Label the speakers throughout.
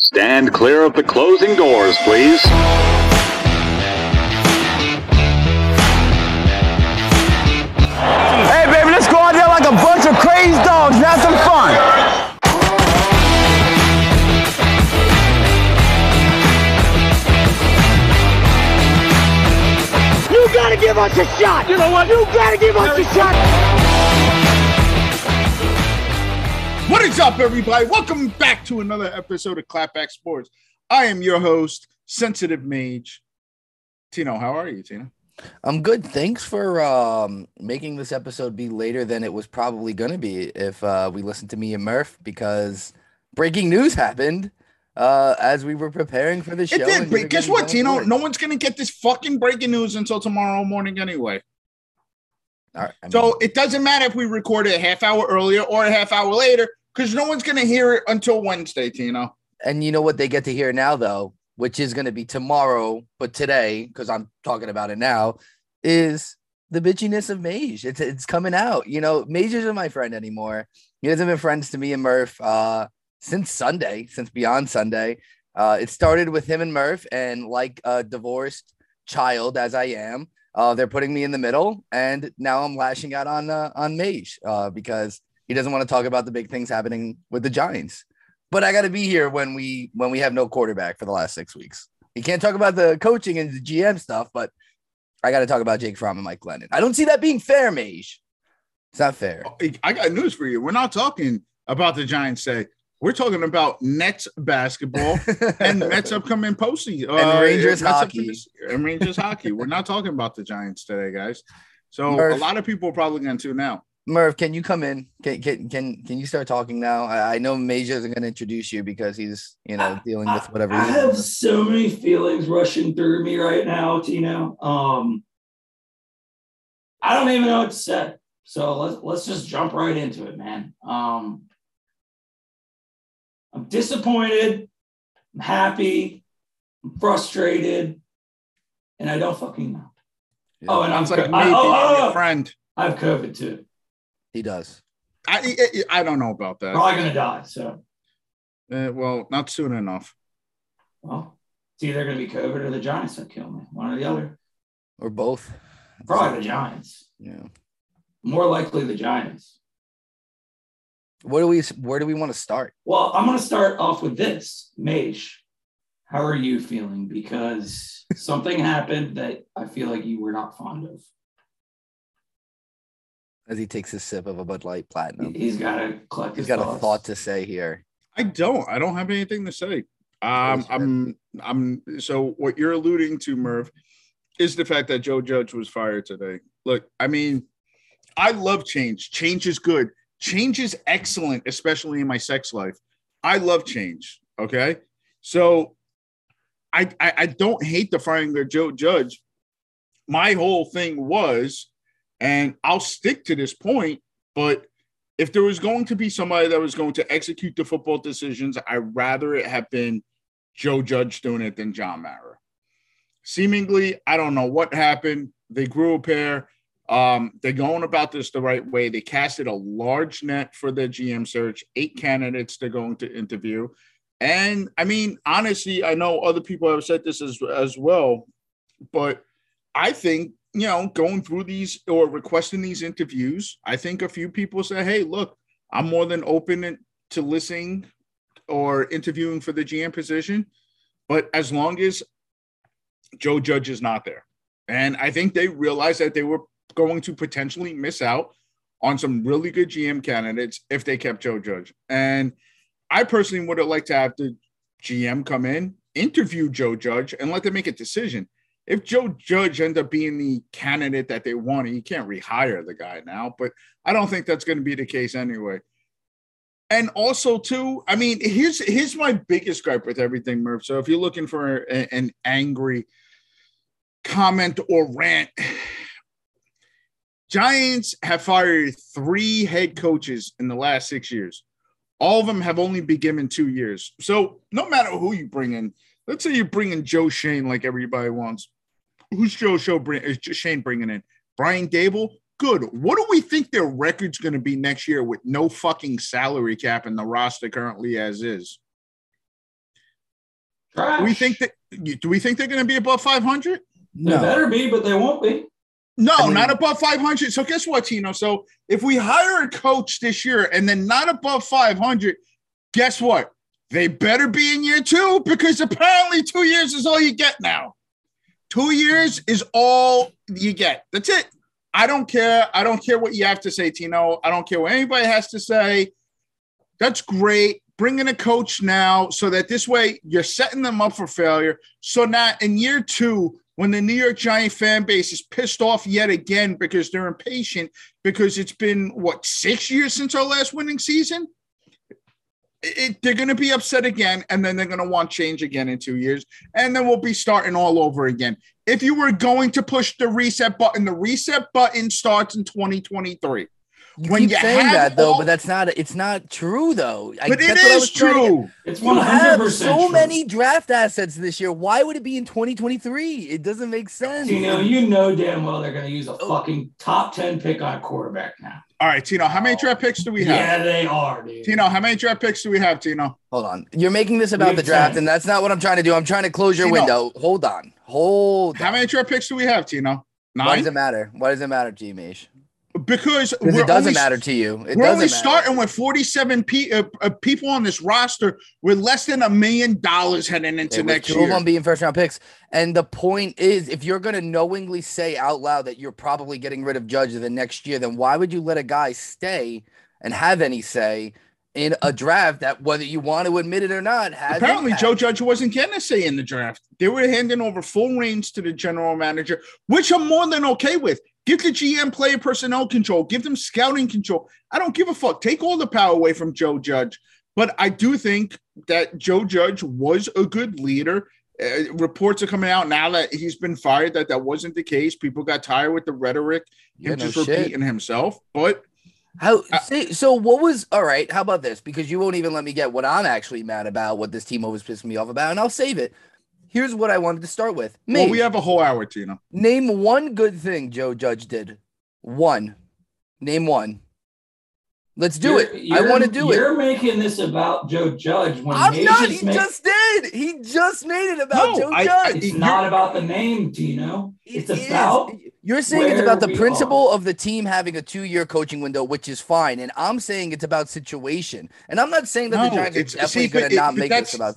Speaker 1: Stand clear of the closing doors, please.
Speaker 2: Hey, baby, let's go out there like a bunch of crazy dogs and have some fun. You gotta give us a shot. You know what? You gotta give us a shot.
Speaker 3: What is up, everybody? Welcome back to another episode of Clapback Sports. I am your host, Sensitive Mage. Tino, how are you, Tina?
Speaker 4: I'm good. Thanks for um, making this episode be later than it was probably going to be if uh, we listened to me and Murph because breaking news happened uh, as we were preparing for the show.
Speaker 3: It did, guess what, Tino?
Speaker 4: forward.
Speaker 3: No one's going to get this fucking breaking news until tomorrow morning anyway.
Speaker 4: All right, I mean,
Speaker 3: So it doesn't matter if we record it a half hour earlier or a half hour later because no one's going to hear it until Wednesday, Tino.
Speaker 4: and you know what they get to hear now, though, which is going to be tomorrow, but today, because I'm talking about it now, is the bitchiness of Mage. It's it's coming out. You know, Mage isn't my friend anymore. He hasn't been friends to me and Murph uh, since Sunday, since Beyond Sunday. Uh, it started with him and Murph, and like a divorced child as I am, uh, they're putting me in the middle, and now I'm lashing out on uh, on Mage uh, because he doesn't want to talk about the big things happening with the Giants but I got to be here when we when we have no quarterback for the last six weeks. He can't talk about the coaching and the GM stuff, but I got to talk about Jake Fromm and Mike Glennon. I don't see that being fair, Mage. It's not fair.
Speaker 3: Oh, I got news for you. We're not talking about the Giants say. We're talking about Nets basketball and Mets upcoming postseason.
Speaker 4: And uh, Rangers
Speaker 3: Mets
Speaker 4: hockey.
Speaker 3: And Rangers hockey. We're not talking about the Giants today, guys. So
Speaker 4: Murph.
Speaker 3: a lot of people are probably going to now.
Speaker 4: Murph, can you come in? Can can can, can you start talking now? I, I know Major isn't going to introduce you because he's you know dealing with whatever.
Speaker 5: I
Speaker 4: he's
Speaker 5: have so many feelings rushing through me right now, Tino. Um, I don't even know what to say. So let's let's just jump right into it, man. Um, I'm disappointed. I'm happy. I'm frustrated, and I don't fucking know.
Speaker 4: Yeah.
Speaker 5: Oh, and I'm
Speaker 3: like
Speaker 5: I, oh, oh, oh,
Speaker 3: friend.
Speaker 5: I have COVID too.
Speaker 4: He does.
Speaker 3: I, I I don't know about that.
Speaker 5: Probably gonna die. So,
Speaker 3: Uh, well, not soon enough.
Speaker 5: well, it's either gonna be COVID or the Giants that kill me. One or the other.
Speaker 4: Or both.
Speaker 5: Probably the Giants.
Speaker 4: Yeah.
Speaker 5: More likely the Giants.
Speaker 4: Where do we where do we want to start?
Speaker 5: Well, I'm going to start off with this. Mage, how are you feeling? Because something happened that I feel like you were not fond of.
Speaker 4: As he takes a sip of a Bud Light Platinum,
Speaker 5: He's got a collect
Speaker 4: he's
Speaker 5: his
Speaker 4: got a thought to say here.
Speaker 3: I don't. I don't have anything to say. Um, I'm. I'm. So what you're alluding to, Murph, is the fact that Joe Judge was fired today. Look, I mean, I love change. Change is good. Change is excellent, especially in my sex life. I love change. Okay, so I I, I don't hate the firing of Joe Judge. My whole thing was, and I'll stick to this point, but if there was going to be somebody that was going to execute the football decisions, I'd rather it have been Joe Judge doing it than John Mara. Seemingly, I don't know what happened. They grew a pair. Um, they're going about this the right way. They casted a large net for their GM search, eight candidates they're going to interview. And I mean, honestly, I know other people have said this as, as well, but I think you know, going through these or requesting these interviews, I think a few people say, "Hey, look, I'm more than open to listening or interviewing for the GM position, but as long as Joe Judge is not there." And I think they realized that they were going to potentially miss out on some really good GM candidates if they kept Joe Judge. And I personally would have liked to have the GM come in, interview Joe Judge, and let them make a decision if Joe Judge ends up being the candidate that they wanted, you can't rehire the guy now. But I don't think that's going to be the case anyway. And also, too, I mean, here's here's my biggest gripe with everything, Murph. So if you're looking for a- an angry comment or rant, Giants have fired three head coaches in the last six years. All of them have only been given two years. So no matter who you bring in, let's say you bring in Joe Schoen like everybody wants. Who's Joe Show bring, is Schoen bringing in? Brian Daboll? Good. What do we think their record's going to be next year with no fucking salary cap in the roster currently as is?
Speaker 5: Trash.
Speaker 3: Do we think that? Do we think they're going to be above 500?
Speaker 5: they
Speaker 4: No.
Speaker 5: better be, but they won't be.
Speaker 3: No,
Speaker 4: I mean-
Speaker 3: not above 500. So guess what, Tino? So if we hire a coach this year and then not above 500, guess what? They better be in year two because apparently two years is all you get now. Two years is all you get. That's it. I don't care. I don't care what you have to say, Tino. I don't care what anybody has to say. That's great. Bring in a coach now so that this way you're setting them up for failure. So now in year two, when the New York Giant fan base is pissed off yet again because they're impatient because it's been what six years since our last winning season, it, they're going to be upset again, and then they're going to want change again in two years, and then we'll be starting all over again. If you were going to push the reset button, the reset button starts in 2023.
Speaker 4: You
Speaker 3: When
Speaker 4: keep
Speaker 3: you
Speaker 4: saying that though,
Speaker 3: all-
Speaker 4: but that's not it's not true though. I-
Speaker 3: But it
Speaker 4: that's what I was trying to get-
Speaker 3: true.
Speaker 5: It's
Speaker 4: You
Speaker 5: one hundred
Speaker 4: have
Speaker 5: percent.
Speaker 4: so many draft assets this year. Why would it be in 2023? It doesn't make sense.
Speaker 5: You know, you know damn well they're going to use a oh. fucking top ten pick on quarterback now.
Speaker 3: All right, Tino, how many draft picks do we have?
Speaker 5: Yeah, they are, dude.
Speaker 3: Tino, how many draft picks do we have, Tino?
Speaker 4: Hold on. You're making this about the draft,
Speaker 5: 10.
Speaker 4: and that's not what I'm trying to do. I'm trying to close your
Speaker 3: Tino.
Speaker 4: window. Hold on. Hold
Speaker 3: How many draft picks do we have, Tino?
Speaker 4: Why does it matter? Why does it matter to you, Mish?
Speaker 3: Because
Speaker 4: it doesn't
Speaker 3: only-
Speaker 4: matter to you. It
Speaker 3: we're only
Speaker 4: matter.
Speaker 3: starting with 47 pe- uh, uh, people on this roster with less than a million dollars heading into next
Speaker 4: two
Speaker 3: year.
Speaker 4: of them being first round picks. And the point is, if you're going to knowingly say out loud that you're probably getting rid of Judge the next year, then why would you let a guy stay and have any say in a draft that, whether you want to admit it or not, has
Speaker 3: Apparently? Joe Judge wasn't getting a say in the draft. They were handing over full reins to the general manager, which I'm more than okay with. Give the GM player personnel control, give them scouting control. I don't give a fuck. Take all the power away from Joe Judge. But I do think that Joe Judge was a good leader. Uh, reports are coming out now that he's been fired, that that wasn't the case. People got tired with the rhetoric,
Speaker 4: Yeah,
Speaker 3: him
Speaker 4: no
Speaker 3: just
Speaker 4: shit.
Speaker 3: repeating himself. But
Speaker 4: How
Speaker 3: Uh,
Speaker 4: see, so what was all right? How about this? Because you won't even let me get what I'm actually mad about, what this team always pissed me off about, and I'll save it. Here's what I wanted to start with.
Speaker 3: well, we have a whole hour, Tina.
Speaker 4: name one good thing Joe Judge did. One. Name one. Let's do
Speaker 5: You're-
Speaker 4: it. I
Speaker 5: you're-
Speaker 4: want to do it.
Speaker 5: You're making this about Joe Judge when
Speaker 4: I'm
Speaker 5: Mage
Speaker 4: not.
Speaker 5: is
Speaker 4: He
Speaker 5: ma-
Speaker 4: just did. He just made it about
Speaker 3: No,
Speaker 4: Joe
Speaker 3: I- I-
Speaker 4: Judge.
Speaker 5: It's
Speaker 3: You're-
Speaker 5: not about the name, Tino. It's
Speaker 4: It is.
Speaker 5: about
Speaker 4: You're saying it's about the
Speaker 5: we
Speaker 4: principle of the team having a two-year coaching window, which is fine, and I'm saying it's about situation. And I'm not saying that the
Speaker 3: No,
Speaker 4: Giants are definitely going to not make this about.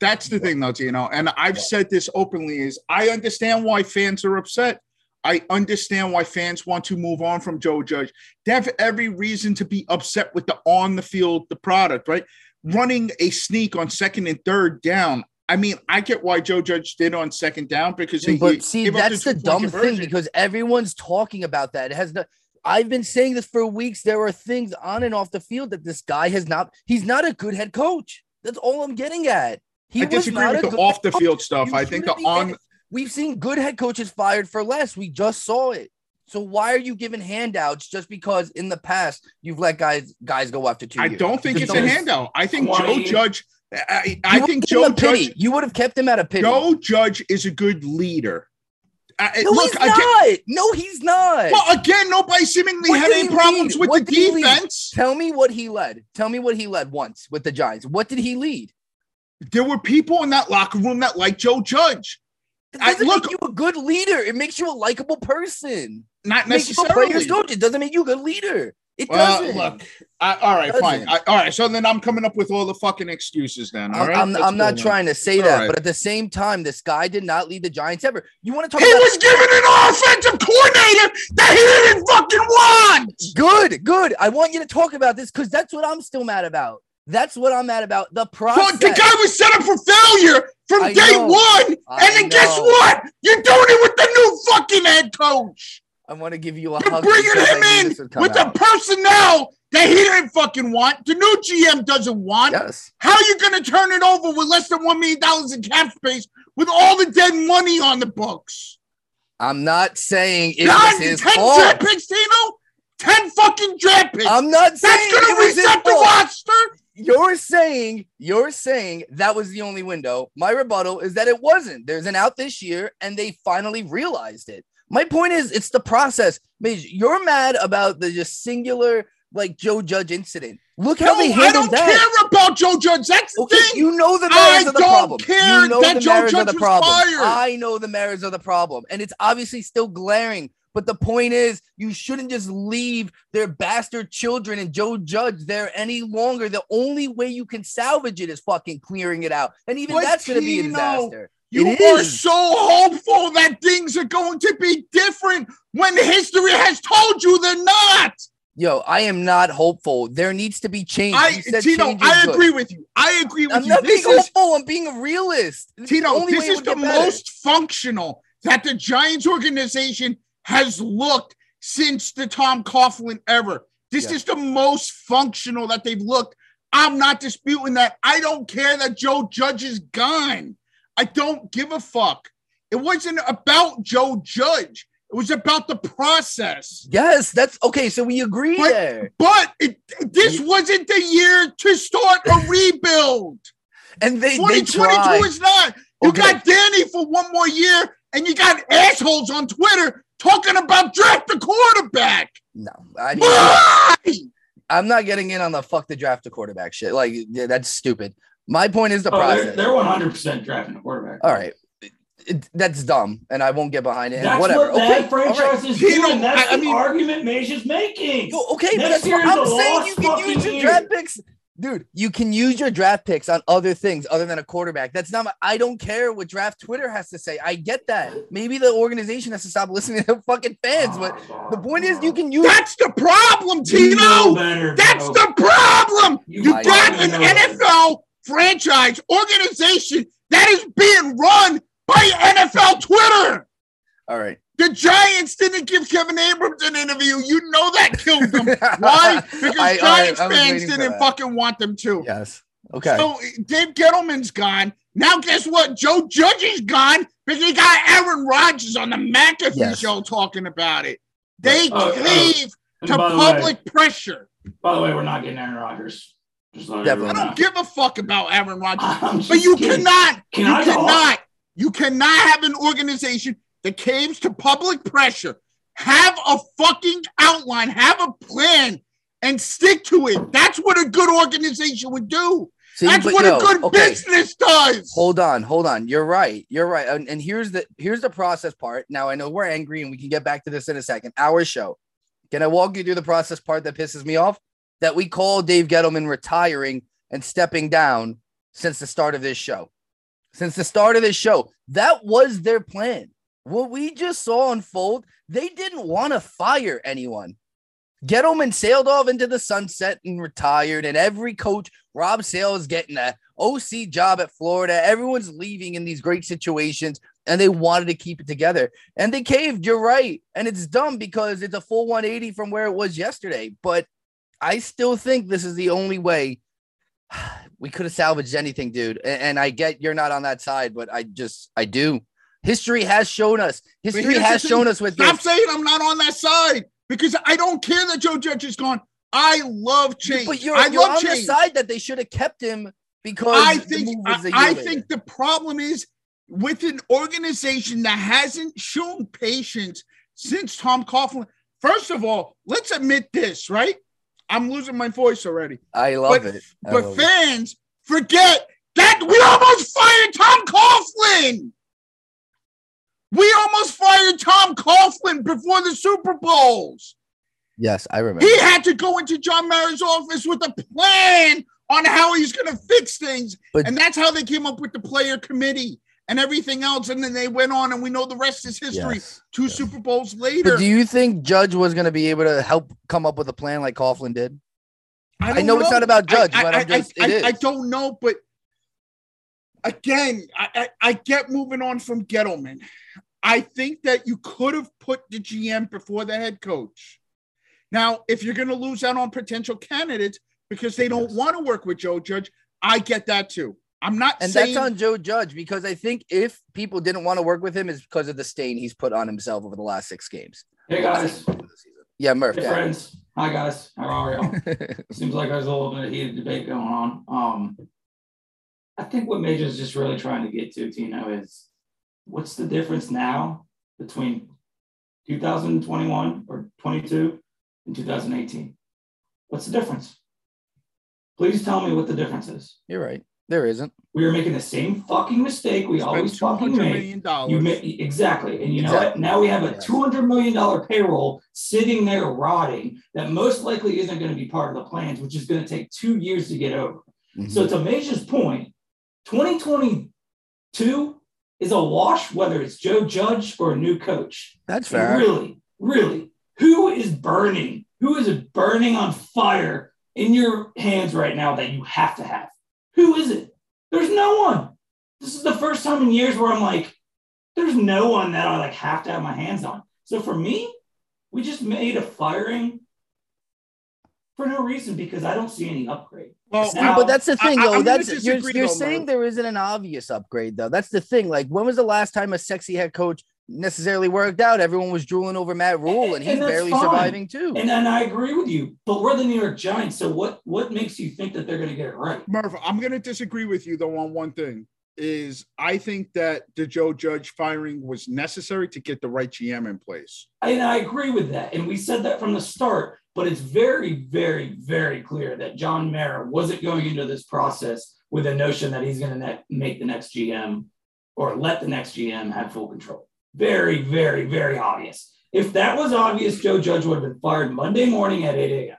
Speaker 3: That's the thing, though, know, and I've said this openly: is I understand why fans are upset. I understand why fans want to move on from Joe Judge. They have every reason to be upset with the on the field, the product, right? Running a sneak on second and third down. I mean, I get why Joe Judge did on second down because he,
Speaker 4: But see, that's the dumb thing because everyone's talking about that. It has no. I've been saying this for weeks. There are things on and off the field that this guy has not. He's not a good head coach. That's all I'm getting at. He
Speaker 3: I disagree with the
Speaker 4: good
Speaker 3: off the field stuff. I think the on
Speaker 4: getting- We've seen good head coaches fired for less. We just saw it. So why are you giving handouts just because in the past you've let guys guys go after two
Speaker 3: I
Speaker 4: years?
Speaker 3: don't think
Speaker 4: You
Speaker 3: it's
Speaker 4: just
Speaker 3: a
Speaker 4: don't-
Speaker 3: handout. I think
Speaker 5: Why-
Speaker 3: Joe Judge. I, I think Joe
Speaker 4: him pity.
Speaker 3: Judge.
Speaker 4: You would have kept him out of pity.
Speaker 3: Joe Judge is a good leader. I-
Speaker 4: no,
Speaker 3: look,
Speaker 4: he's
Speaker 3: again,
Speaker 4: not. No, he's not.
Speaker 3: well, again, nobody seemingly
Speaker 4: What
Speaker 3: had any problems
Speaker 4: lead?
Speaker 3: with
Speaker 4: What
Speaker 3: the
Speaker 4: did he lead?
Speaker 3: defense.
Speaker 4: Tell me what he led. Tell me what he led once with the Giants. What did he lead?
Speaker 3: There were people in that locker room that liked Joe Judge.
Speaker 4: It
Speaker 3: I-
Speaker 4: doesn't
Speaker 3: look-
Speaker 4: make you a good leader. It makes you a likable person.
Speaker 3: Not
Speaker 4: It makes you a
Speaker 3: necessarily.
Speaker 4: player's coach. It doesn't make you a good leader. It
Speaker 3: Well,
Speaker 4: doesn't.
Speaker 3: look, I, all right, fine. I, all right, so then I'm coming up with all the fucking excuses. Then, all right?
Speaker 4: I'm. I'm, not trying to say
Speaker 3: All
Speaker 4: that,
Speaker 3: right.
Speaker 4: but at the same time, this guy did not lead the Giants ever. You want to talk
Speaker 3: He
Speaker 4: about
Speaker 3: was given an offensive coordinator that he didn't fucking want.
Speaker 4: good, good. I want you to talk about this because that's what I'm still mad about. That's what I'm mad about. The process.
Speaker 3: The guy was set up for failure from
Speaker 4: I
Speaker 3: day
Speaker 4: know.
Speaker 3: one. and
Speaker 4: I
Speaker 3: then guess what? You're doing it with the new fucking head coach.
Speaker 4: I want to give you a
Speaker 3: You're
Speaker 4: hug.
Speaker 3: bringing him in
Speaker 4: this would come
Speaker 3: with
Speaker 4: out.
Speaker 3: the personnel that he didn't fucking want. The new GM doesn't want.
Speaker 4: Yes.
Speaker 3: How are you going to turn it over with less than $1 million in cap space with all the dead money on the books?
Speaker 4: I'm not saying it
Speaker 3: God,
Speaker 4: was
Speaker 3: 10
Speaker 4: his
Speaker 3: draft picks, Tino? 10 fucking draft picks.
Speaker 4: I'm not saying
Speaker 3: That's going to reset the roster.
Speaker 4: You're saying you're saying that was the only window. My rebuttal is that it wasn't. There's an out this year, and they finally realized it. My point is, it's the process. You're mad about the just singular like Joe Judge incident. Look how
Speaker 3: No,
Speaker 4: they
Speaker 3: I
Speaker 4: handled
Speaker 3: don't
Speaker 4: that.
Speaker 3: care about Joe Judge. That's the
Speaker 4: Okay,
Speaker 3: thing.
Speaker 4: you know the
Speaker 3: I
Speaker 4: merits of the
Speaker 3: don't
Speaker 4: problem.
Speaker 3: care
Speaker 4: you know
Speaker 3: that
Speaker 4: the
Speaker 3: Joe
Speaker 4: merits of
Speaker 3: Judge
Speaker 4: the
Speaker 3: was
Speaker 4: problem.
Speaker 3: fired.
Speaker 4: I know the merits of the problem, and it's obviously still glaring. But the point is, you shouldn't just leave their bastard children and Joe Judge there any longer. The only way you can salvage it is fucking clearing it out, and even
Speaker 3: But
Speaker 4: that's going to be a disaster.
Speaker 3: You
Speaker 4: It
Speaker 3: are
Speaker 4: is.
Speaker 3: so hopeful that things are going to be different when history has told you they're not.
Speaker 4: Yo, I am not hopeful. There needs to be change.
Speaker 3: I, Tino,
Speaker 4: change is
Speaker 3: I
Speaker 4: good.
Speaker 3: agree with you. I agree with you.
Speaker 4: I'm
Speaker 3: you.
Speaker 4: not being
Speaker 3: is,
Speaker 4: hopeful. I'm being a realist. The
Speaker 3: Tino,
Speaker 4: only
Speaker 3: this is the most functional that the Giants organization has looked since the Tom Coughlin era. This
Speaker 4: Yeah.
Speaker 3: is the most functional that they've looked. I'm not disputing that. I don't care that Joe Judge is gone. I don't give a fuck. It wasn't about Joe Judge. It was about the process.
Speaker 4: Yes, that's okay. So we agree
Speaker 3: But-
Speaker 4: there.
Speaker 3: But it, this wasn't the year to start a rebuild.
Speaker 4: And they, they
Speaker 3: 2022
Speaker 4: tried.
Speaker 3: is not. You
Speaker 4: Okay.
Speaker 3: got Danny for one more year, and you got assholes on Twitter talking about draft the quarterback.
Speaker 4: No, I mean,
Speaker 3: Why?
Speaker 4: I'm not getting in on the fuck the draft a quarterback shit. Like yeah, that's stupid. My point is the
Speaker 5: Oh, they're,
Speaker 4: process.
Speaker 5: they're 100% drafting a quarterback.
Speaker 4: All right, It- it- that's dumb, and I won't get behind it. and
Speaker 5: That's
Speaker 4: whatever.
Speaker 5: what
Speaker 4: okay,
Speaker 5: that franchise
Speaker 4: all right.
Speaker 5: is
Speaker 3: You know,
Speaker 5: doing. That's
Speaker 3: I- I
Speaker 5: the
Speaker 3: mean-
Speaker 5: argument Mage is making.
Speaker 4: Yo, okay, but
Speaker 5: Next
Speaker 4: that's what
Speaker 5: year is
Speaker 4: I'm
Speaker 5: a
Speaker 4: saying. You can use your
Speaker 5: year.
Speaker 4: draft picks, dude. You can use your draft picks on other things other than a quarterback. That's not. My, I don't care what draft Twitter has to say. I get that. Maybe the organization has to stop listening to fucking fans, but the point is, you can use.
Speaker 3: That's the problem,
Speaker 5: You know
Speaker 3: Tino.
Speaker 5: better,
Speaker 3: That's the problem.
Speaker 5: You
Speaker 3: You
Speaker 4: might
Speaker 3: got an. NFL franchise organization that is being run by NFL Twitter.
Speaker 4: All right.
Speaker 3: The Giants didn't give Kevin Abrams an interview. You know that killed them. Why? Because
Speaker 4: I- I-
Speaker 3: Giants
Speaker 4: I was
Speaker 3: fans didn't
Speaker 4: that.
Speaker 3: fucking want them to.
Speaker 4: Yes. Okay.
Speaker 3: So Dave Gettleman's gone. Now guess what? Joe Judge is gone because he got Aaron Rodgers on the McAfee
Speaker 4: Yes.
Speaker 3: show talking about it. They
Speaker 5: Oh, oh.
Speaker 3: cave
Speaker 5: And
Speaker 3: to public
Speaker 5: way,
Speaker 3: pressure.
Speaker 5: by the way, we're not getting Aaron Rodgers. Just let
Speaker 3: I don't
Speaker 5: know.
Speaker 3: give a fuck about Aaron Rodgers. But you
Speaker 5: kidding.
Speaker 3: cannot,
Speaker 5: Can
Speaker 3: you
Speaker 5: I talk?
Speaker 3: cannot, you cannot have an organization that caves to public pressure. Have a fucking outline, have a plan, and stick to it. That's what a good organization would do.
Speaker 4: See,
Speaker 3: That's what a good
Speaker 4: okay.
Speaker 3: business does.
Speaker 4: Hold on, hold on. You're right. You're right. And, and here's the here's the process part. Now I know we're angry and we can get back to this in a second. Our show. Can I walk you through the process part that pisses me off? That we call Dave Gettleman retiring and stepping down since the start of this show. Since the start of this show. That was their plan. What we just saw unfold, they didn't want to fire anyone. Gettleman sailed off into the sunset and retired, and every coach, Rob Sale, is getting a OC job at Florida. Everyone's leaving in these great situations, and they wanted to keep it together. And they caved. You're right. And it's dumb because it's a full 180 from where it was yesterday. But I still think this is the only way we could have salvaged anything, dude. A- And, I get you're not on that side, but I just, I do. History has shown us. History has shown us with
Speaker 3: Stop
Speaker 4: this.
Speaker 3: saying I'm not on that side because I don't care that Joe Judge is gone. I love change.
Speaker 4: But you're,
Speaker 3: I
Speaker 4: you're
Speaker 3: love
Speaker 4: on the side that they should have kept him because
Speaker 3: I think
Speaker 4: move was a
Speaker 3: I, I think the problem is with an organization that hasn't shown patience since Tom Coughlin. First of all, let's admit this, right? I'm losing my voice already.
Speaker 4: I love
Speaker 3: but
Speaker 4: it. I
Speaker 3: but
Speaker 4: love it.
Speaker 3: fans forget that we almost fired Tom Coughlin. We almost fired Tom Coughlin before the Super Bowls.
Speaker 4: Yes, I remember.
Speaker 3: He had to go into John Mara's office with a plan on how he's going to fix things.
Speaker 4: But-
Speaker 3: and that's how they came up with the player committee and everything else. And then they went on, and we know the rest is history.
Speaker 4: Yes,
Speaker 3: Two
Speaker 4: yes.
Speaker 3: Super Bowls later.
Speaker 4: But do you think Judge was going to be able to help come up with a plan like Coughlin did? I
Speaker 3: don't
Speaker 4: know it's not about Judge,
Speaker 3: I,
Speaker 4: but
Speaker 3: I,
Speaker 4: I'm just-
Speaker 3: I,
Speaker 4: it
Speaker 3: I, I don't know, but again, I, I, I get moving on from Gettleman. I think that you could have put the GM before the head coach. Now, if you're going to lose out on potential candidates because they don't
Speaker 4: Yes.
Speaker 3: want to work with Joe Judge, I get that too. I'm not
Speaker 4: And
Speaker 3: saying
Speaker 4: that's on Joe Judge because I think if people didn't want to work with him, is because of the stain he's put on himself over the last six games.
Speaker 5: Hey guys,
Speaker 4: Yeah, Murph.
Speaker 5: hey
Speaker 4: Yeah.
Speaker 5: friends, hi guys, how are y'all? Seems like there's a little bit of heated debate going on. Um, I think what Major's is just really trying to get to, Tino, is what's the difference now between 2021 or 22 and 2018? What's the difference? Please tell me what the difference is.
Speaker 4: You're right. There isn't.
Speaker 5: We are making the same fucking mistake we always fucking make. You exactly, and you know
Speaker 4: Exactly.
Speaker 5: what? Now we have a two hundred million dollar payroll sitting there rotting that most likely isn't going to be part of the plans, which is going to take two years to get over.
Speaker 4: Mhm.
Speaker 5: So to Maja's point, 2022 is a wash, whether it's Joe Judge or a new coach.
Speaker 4: That's
Speaker 5: And
Speaker 4: fair.
Speaker 5: Really, really, who is burning? Who is burning on fire in your hands right now that you have to have? Who is it? There's no one. This is the first time in years where I'm like, there's no one that I like have to have my hands on. So for me, we just made a firing for no reason because I don't see any upgrade.
Speaker 3: Well,
Speaker 5: Now-
Speaker 4: but that's the thing,
Speaker 3: I- I-
Speaker 4: though.
Speaker 3: I'm
Speaker 4: That's you're, you're
Speaker 3: though,
Speaker 4: saying
Speaker 3: Murph.
Speaker 4: there isn't an obvious upgrade, though. That's the thing. Like, when was the last time a sexy head coach necessarily worked out? Everyone was drooling over Matt Rhule, and he's
Speaker 5: And
Speaker 4: barely
Speaker 5: fine.
Speaker 4: surviving too.
Speaker 5: And, and I agree with you, but we're the New York Giants. So what what makes you think that they're going to get it right?
Speaker 3: Murph, I'm going to disagree with you though on one thing. Is I think that the Joe Judge firing was necessary to get the right GM in place.
Speaker 5: And I agree with that. And we said that from the start, but it's very, very, very clear that John Mara wasn't going into this process with a notion that he's going to ne- make the next GM or let the next GM have full control. Very, very, very obvious. If that was obvious, Joe Judge would have been fired Monday morning at 8 a.m.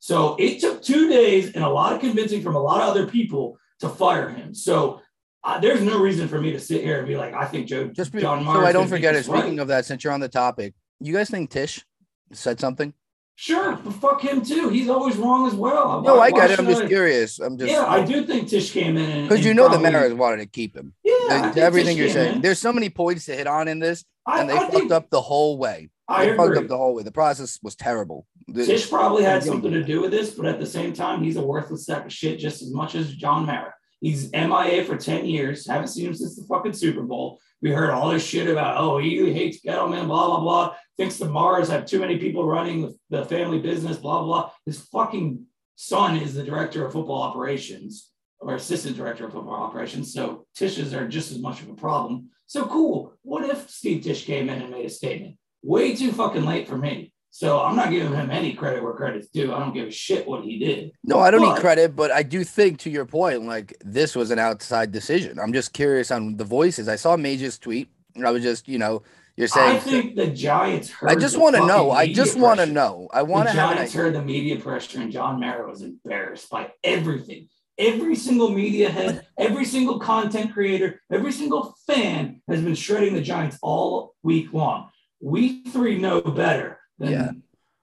Speaker 5: So it took two days and a lot of convincing from a lot of other people to fire him. So uh, there's no reason for me to sit here and be like, I think Joe
Speaker 4: Just be,
Speaker 5: John
Speaker 4: so I don't forget it.
Speaker 5: this right.
Speaker 4: Speaking of that, since you're on the topic, you guys think Tisch said something?
Speaker 5: Sure, but fuck him too. He's always wrong as well.
Speaker 4: No,
Speaker 5: Why-
Speaker 4: I got it. I'm just
Speaker 5: I-
Speaker 4: curious. I'm just
Speaker 5: Yeah, I do think Tisch came in
Speaker 4: because you know the
Speaker 5: probably-
Speaker 4: Maras wanted to keep him.
Speaker 5: Yeah, I
Speaker 4: Like, everything
Speaker 5: Tisch
Speaker 4: you're saying.
Speaker 5: in.
Speaker 4: There's so many points to hit on in this,
Speaker 5: I,
Speaker 4: and they
Speaker 5: I
Speaker 4: fucked
Speaker 5: think
Speaker 4: up the whole way.
Speaker 5: I
Speaker 4: They fucked up the whole way. The process was terrible. The-
Speaker 5: Tisch probably had something to do with this, but at the same time, he's a worthless sack of shit just as much as John Mara. He's MIA for 10 years. Haven't seen him since the fucking Super Bowl. We heard all this shit about, oh, he hates Gettleman, blah, blah, blah. Thinks the Maras have too many people running the, family business, blah, blah. His fucking son is the director of football operations or assistant director of football operations. So Tisches are just as much of a problem. So cool. What if Steve Tisch came in and made a statement? Way too fucking late for me. So I'm not giving him any credit where credit's due. I don't give a shit what he did.
Speaker 4: No, I don't
Speaker 5: But-
Speaker 4: need credit, but I do think to your point, like this was an outside decision. I'm just curious on the voices. I saw Mage's tweet, and I was just, you know, you're saying.
Speaker 5: I think the Giants heard.
Speaker 4: I just want to know. I just want to know. I want
Speaker 5: the
Speaker 4: to have
Speaker 5: Giants
Speaker 4: idea.
Speaker 5: heard the media pressure, and John Mara was embarrassed by everything. Every single media head, every single content creator, every single fan has been shredding the Giants all week long. We three know better than
Speaker 4: Yeah.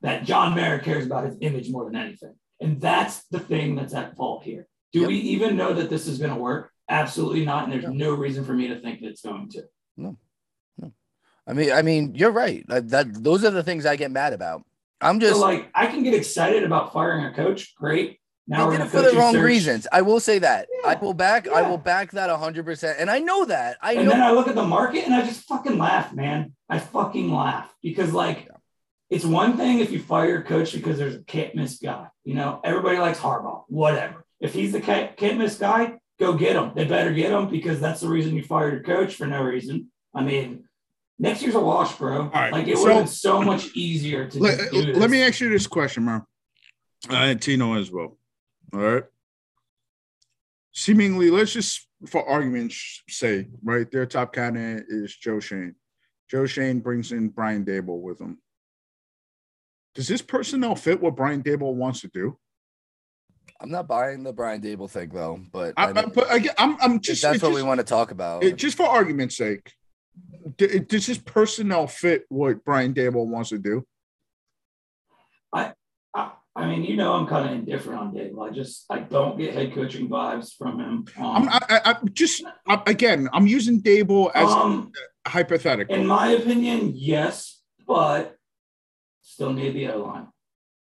Speaker 5: that John Mara cares about his image more than anything. And that's the thing that's at fault here. Do
Speaker 4: Yep.
Speaker 5: we even know that this is going to work? Absolutely not. And there's
Speaker 4: No.
Speaker 5: no reason for me to think that it's going to. No. No.
Speaker 4: I mean, I mean, you're right. Like, that those are the things I get mad about. I'm just.
Speaker 5: so, like, I can get excited about firing a coach. Great. Now
Speaker 4: they
Speaker 5: we're
Speaker 4: did
Speaker 5: going
Speaker 4: it for the wrong reasons. I will say that. I will back. I will back that 100. percent And I know that. I
Speaker 5: And
Speaker 4: know.
Speaker 5: then I look at the market and I just fucking laugh, man. I fucking laugh because, like, it's one thing if you fire your coach because there's a can't miss guy. You know, everybody likes Harbaugh, whatever. If he's the can't, can't miss guy, go get him. They better get him because that's the reason you fired your coach for no reason. I mean, next year's a wash, bro.
Speaker 3: right,
Speaker 5: Like, it
Speaker 3: so-
Speaker 5: would have been so much easier to
Speaker 3: Let, let me ask you this question, man. Uh, and Tino as well. All right. Seemingly, let's just for argument's sake, right? Their top candidate is Joe Schoen. Joe Schoen brings in Brian Daboll with him. Does this personnel fit what Brian Daboll wants to do?
Speaker 4: I'm not buying the Brian Daboll thing though. But
Speaker 3: I,
Speaker 4: I
Speaker 3: I,
Speaker 4: mean,
Speaker 3: but I, I'm, I'm just
Speaker 4: that's what
Speaker 3: just,
Speaker 4: we want to talk about.
Speaker 3: it- just for argument's sake. d- Does this personnel fit what Brian Daboll wants to do?
Speaker 5: I, I mean, you know, I'm kind of indifferent on Dave. I just, I don't get head coaching vibes from him.
Speaker 3: I'm
Speaker 5: Um,
Speaker 3: I, I, just I, again. I'm using Daboll as
Speaker 5: um,
Speaker 3: hypothetical.
Speaker 5: In my opinion, yes, but still need the O line.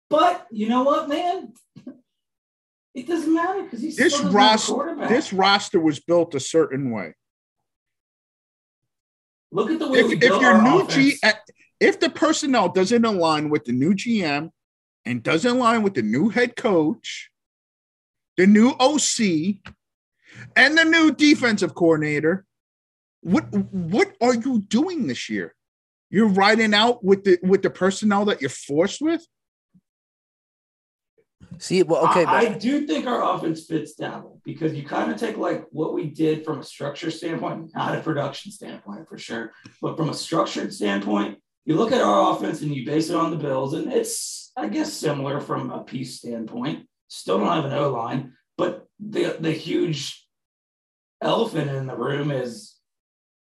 Speaker 5: But you know what, man? It doesn't matter because he's
Speaker 3: This
Speaker 5: still doesn't have a
Speaker 3: roster-
Speaker 5: quarterback.
Speaker 3: this roster was built a certain way.
Speaker 5: Look at the way we
Speaker 3: If,
Speaker 5: built
Speaker 3: if your
Speaker 5: our
Speaker 3: new
Speaker 5: offense.
Speaker 3: G, if the personnel doesn't align with the new GM and doesn't align with the new head coach, the new OC, and the new defensive coordinator, what what are you doing this year? You're riding out with the with the personnel that you're forced with.
Speaker 4: See, well, okay,
Speaker 5: I, I do think our offense fits Daboll because you kind of take like what we did from a structure standpoint, not a production standpoint for sure, but from a structured standpoint, you look at our offense and you base it on the Bills, and it's I guess similar from a piece standpoint. Still don't have an O line, but the the huge elephant in the room is: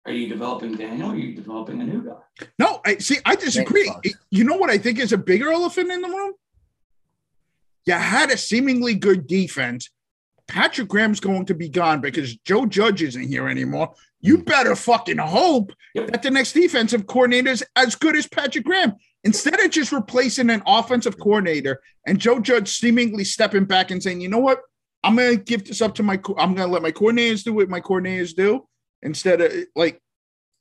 Speaker 5: Are you developing Daniel? Or are you developing a new guy?
Speaker 3: No, I see. I disagree. You know what I think is a bigger elephant in the room? You had a seemingly good defense. Patrick Graham's going to be gone because Joe Judge isn't here anymore. You hmm. better fucking hope
Speaker 5: Yep.
Speaker 3: that the next defensive coordinator is as good as Patrick Graham. Instead of just replacing an offensive coordinator and Joe Judge seemingly stepping back and saying, you know what? I'm going to give this up to my, co- I'm going to let my coordinators do what my coordinators do instead of like,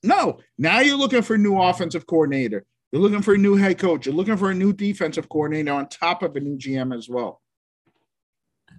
Speaker 3: no, now you're looking for a new offensive coordinator. You're looking for a new head coach. You're looking for a new defensive coordinator on top of a new GM as well.